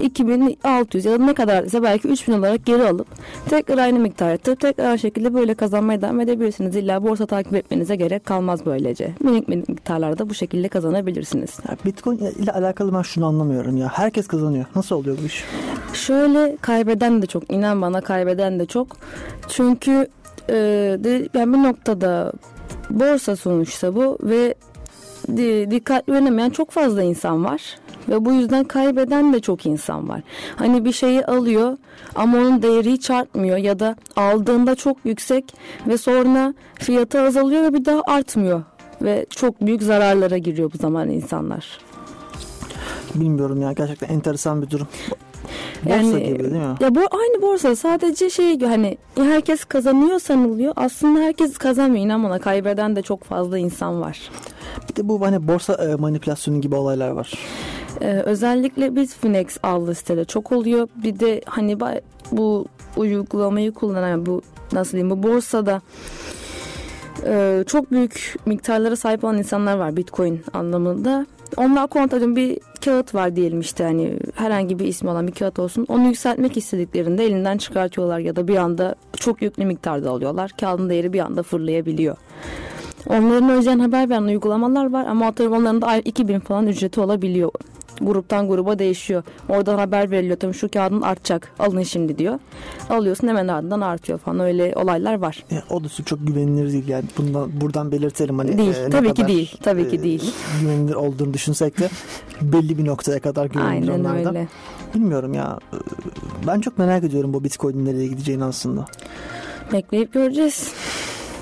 2600 ya da ne kadar ise belki 3000 olarak geri alıp tekrar aynı miktar yatırıp tekrar aynı şekilde böyle kazanmaya devam edebilirsiniz. İlla borsa takip etmenize gerek kalmaz böylece. Minik minik miktarlarda bu şekilde kazanabilirsiniz. Ya Bitcoin ile alakalı ben şunu anlamıyorum ya. Herkes kazanıyor. Nasıl oluyor bu iş? Şöyle kaybeden de çok inan bana kaybeden de çok. Çünkü e, de, yani bir noktada borsa sonuçta bu ve di, dikkatli yönemeyen çok fazla insan var. Ve bu yüzden kaybeden de çok insan var. Hani bir şeyi alıyor ama onun değeri hiç artmıyor ya da aldığında çok yüksek ve sonra fiyatı azalıyor ve bir daha artmıyor. Ve çok büyük zararlara giriyor bu zaman insanlar. Bilmiyorum ya gerçekten enteresan bir durum. Borsa Yani- gibi değil mi? Ya bu aynı borsa sadece şey hani herkes kazanıyor sanılıyor. Aslında herkes kazanmıyor inan bana kaybeden de çok fazla insan var. Bir de bu hani borsa e, manipülasyonu gibi olaylar var. Ee, özellikle Bitfinex adlı sitede çok oluyor. Bir de hani bu uygulamayı kullanan bu nasıl diyeyim bu borsada e, çok büyük miktarlara sahip olan insanlar var Bitcoin anlamında. Onlar kontacın bir kağıt var diyelim işte hani herhangi bir ismi olan bir kağıt olsun. Onu yükseltmek istediklerinde elinden çıkartıyorlar ya da bir anda çok yüklü miktarda alıyorlar. Kağıdın değeri bir anda fırlayabiliyor. Onların önceden haber veren uygulamalar var ama atıyorum onların da ay 2000 falan ücreti olabiliyor. Gruptan gruba değişiyor. Oradan haber veriliyor. Tabii şu kağıdın artacak. Alın şimdi diyor. Alıyorsun hemen ardından artıyor falan. Öyle olaylar var. E, o da çok güvenilir değil yani. Bundan, buradan belirtelim hani. Değil. e, Tabii ki kadar, değil. Tabii ki e, değil. Güvenilir olduğunu düşünsek de belli bir noktaya kadar güvenilir Aynen onlardan. öyle. Bilmiyorum ya. E, Ben çok merak ediyorum bu Bitcoin'in nereye gideceğini aslında. Bekleyip göreceğiz.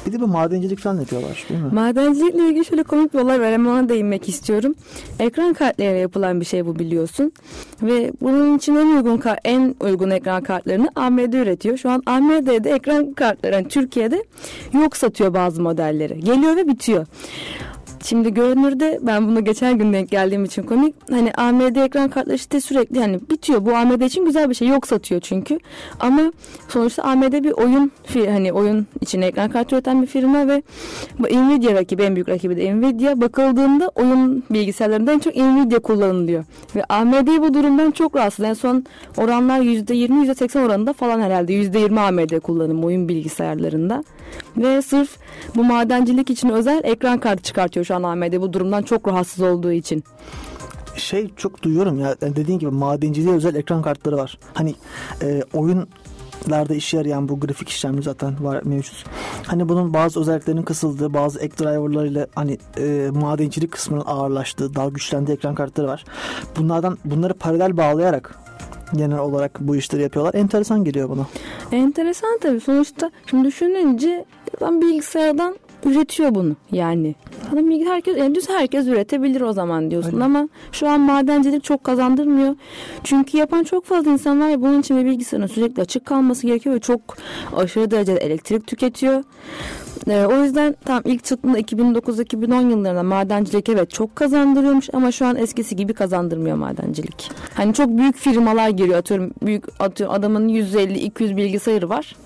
Bir de bu madencilik falan yapıyorlar değil mi? Madencilikle ilgili şöyle komik bir olay var ama ona değinmek istiyorum. Ekran kartlarıyla yapılan bir şey bu biliyorsun. Ve bunun için en uygun en uygun ekran kartlarını AMD üretiyor. Şu an AMD'de ekran kartları yani Türkiye'de yok satıyor bazı modelleri. Geliyor ve bitiyor. Şimdi görünürde ben bunu geçen gün denk geldiğim için komik. Hani AMD ekran kartları işte sürekli hani bitiyor. Bu AMD için güzel bir şey. Yok satıyor çünkü. Ama sonuçta AMD bir oyun hani oyun için ekran kartı üreten bir firma ve Nvidia rakibi en büyük rakibi de Nvidia. Bakıldığında oyun bilgisayarlarında en çok Nvidia kullanılıyor. Ve AMD bu durumdan çok rahatsız. En son oranlar %20 %80 oranında falan herhalde. %20 AMD kullanımı oyun bilgisayarlarında. Ve sırf bu madencilik için özel ekran kartı çıkartıyor şu an AMD bu durumdan çok rahatsız olduğu için. Şey çok duyuyorum ya dediğin gibi madenciliğe özel ekran kartları var. Hani e, oyunlarda işe yarayan bu grafik işlemci zaten var mevcut. Hani bunun bazı özelliklerinin kısıldığı, bazı ek driverlarıyla hani e, madencilik kısmının ağırlaştığı, daha güçlendiği ekran kartları var. Bunlardan bunları paralel bağlayarak genel olarak bu işleri yapıyorlar. Enteresan geliyor bana. Enteresan tabii sonuçta şimdi düşününce adam bilgisayardan üretiyor bunu yani. Adam bilgi herkes yani düz herkes üretebilir o zaman diyorsun Öyle. ama şu an madencilik çok kazandırmıyor. Çünkü yapan çok fazla insan var ya bunun için bir bilgisayarın sürekli açık kalması gerekiyor ve çok aşırı derecede elektrik tüketiyor. Ee, o yüzden tam ilk çıktığında 2009-2010 yıllarında madencilik evet çok kazandırıyormuş ama şu an eskisi gibi kazandırmıyor madencilik. Hani çok büyük firmalar giriyor atıyorum büyük atıyorum adamın 150-200 bilgisayarı var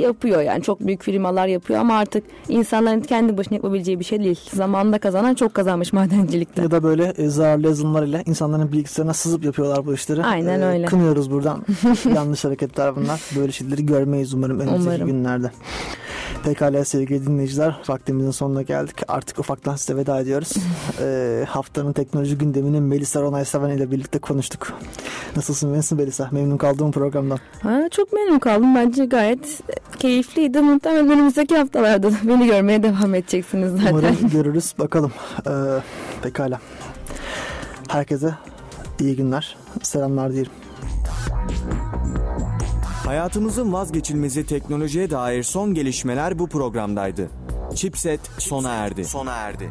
yapıyor yani çok büyük firmalar yapıyor ama artık insanların kendi başına yapabileceği bir şey değil. Zamanında kazanan çok kazanmış madencilikte. Ya da böyle e, zararlı yazılımlarıyla insanların bilgisayarına sızıp yapıyorlar bu işleri. Aynen öyle. Kınıyoruz buradan. Yanlış hareketler bunlar. Böyle şeyleri görmeyiz umarım önümüzdeki Umarım. günlerde. Pekala sevgili dinleyiciler vaktimizin sonuna geldik. Artık ufaktan size veda ediyoruz. E, haftanın teknoloji gündemini Melisa Ronay Seven ile birlikte konuştuk. Nasılsın Melisa Melisa? Memnun kaldığım programdan. Ha, çok memnun kaldım. Bence gayet keyifliydi. Muhtemelen önümüzdeki haftalarda da beni görmeye devam edeceksiniz zaten. Umarım görürüz. Bakalım. E, pekala. Herkese iyi günler. Selamlar diyelim. Hayatımızın vazgeçilmezi teknolojiye dair son gelişmeler bu programdaydı. Chipset sona erdi. Sona erdi.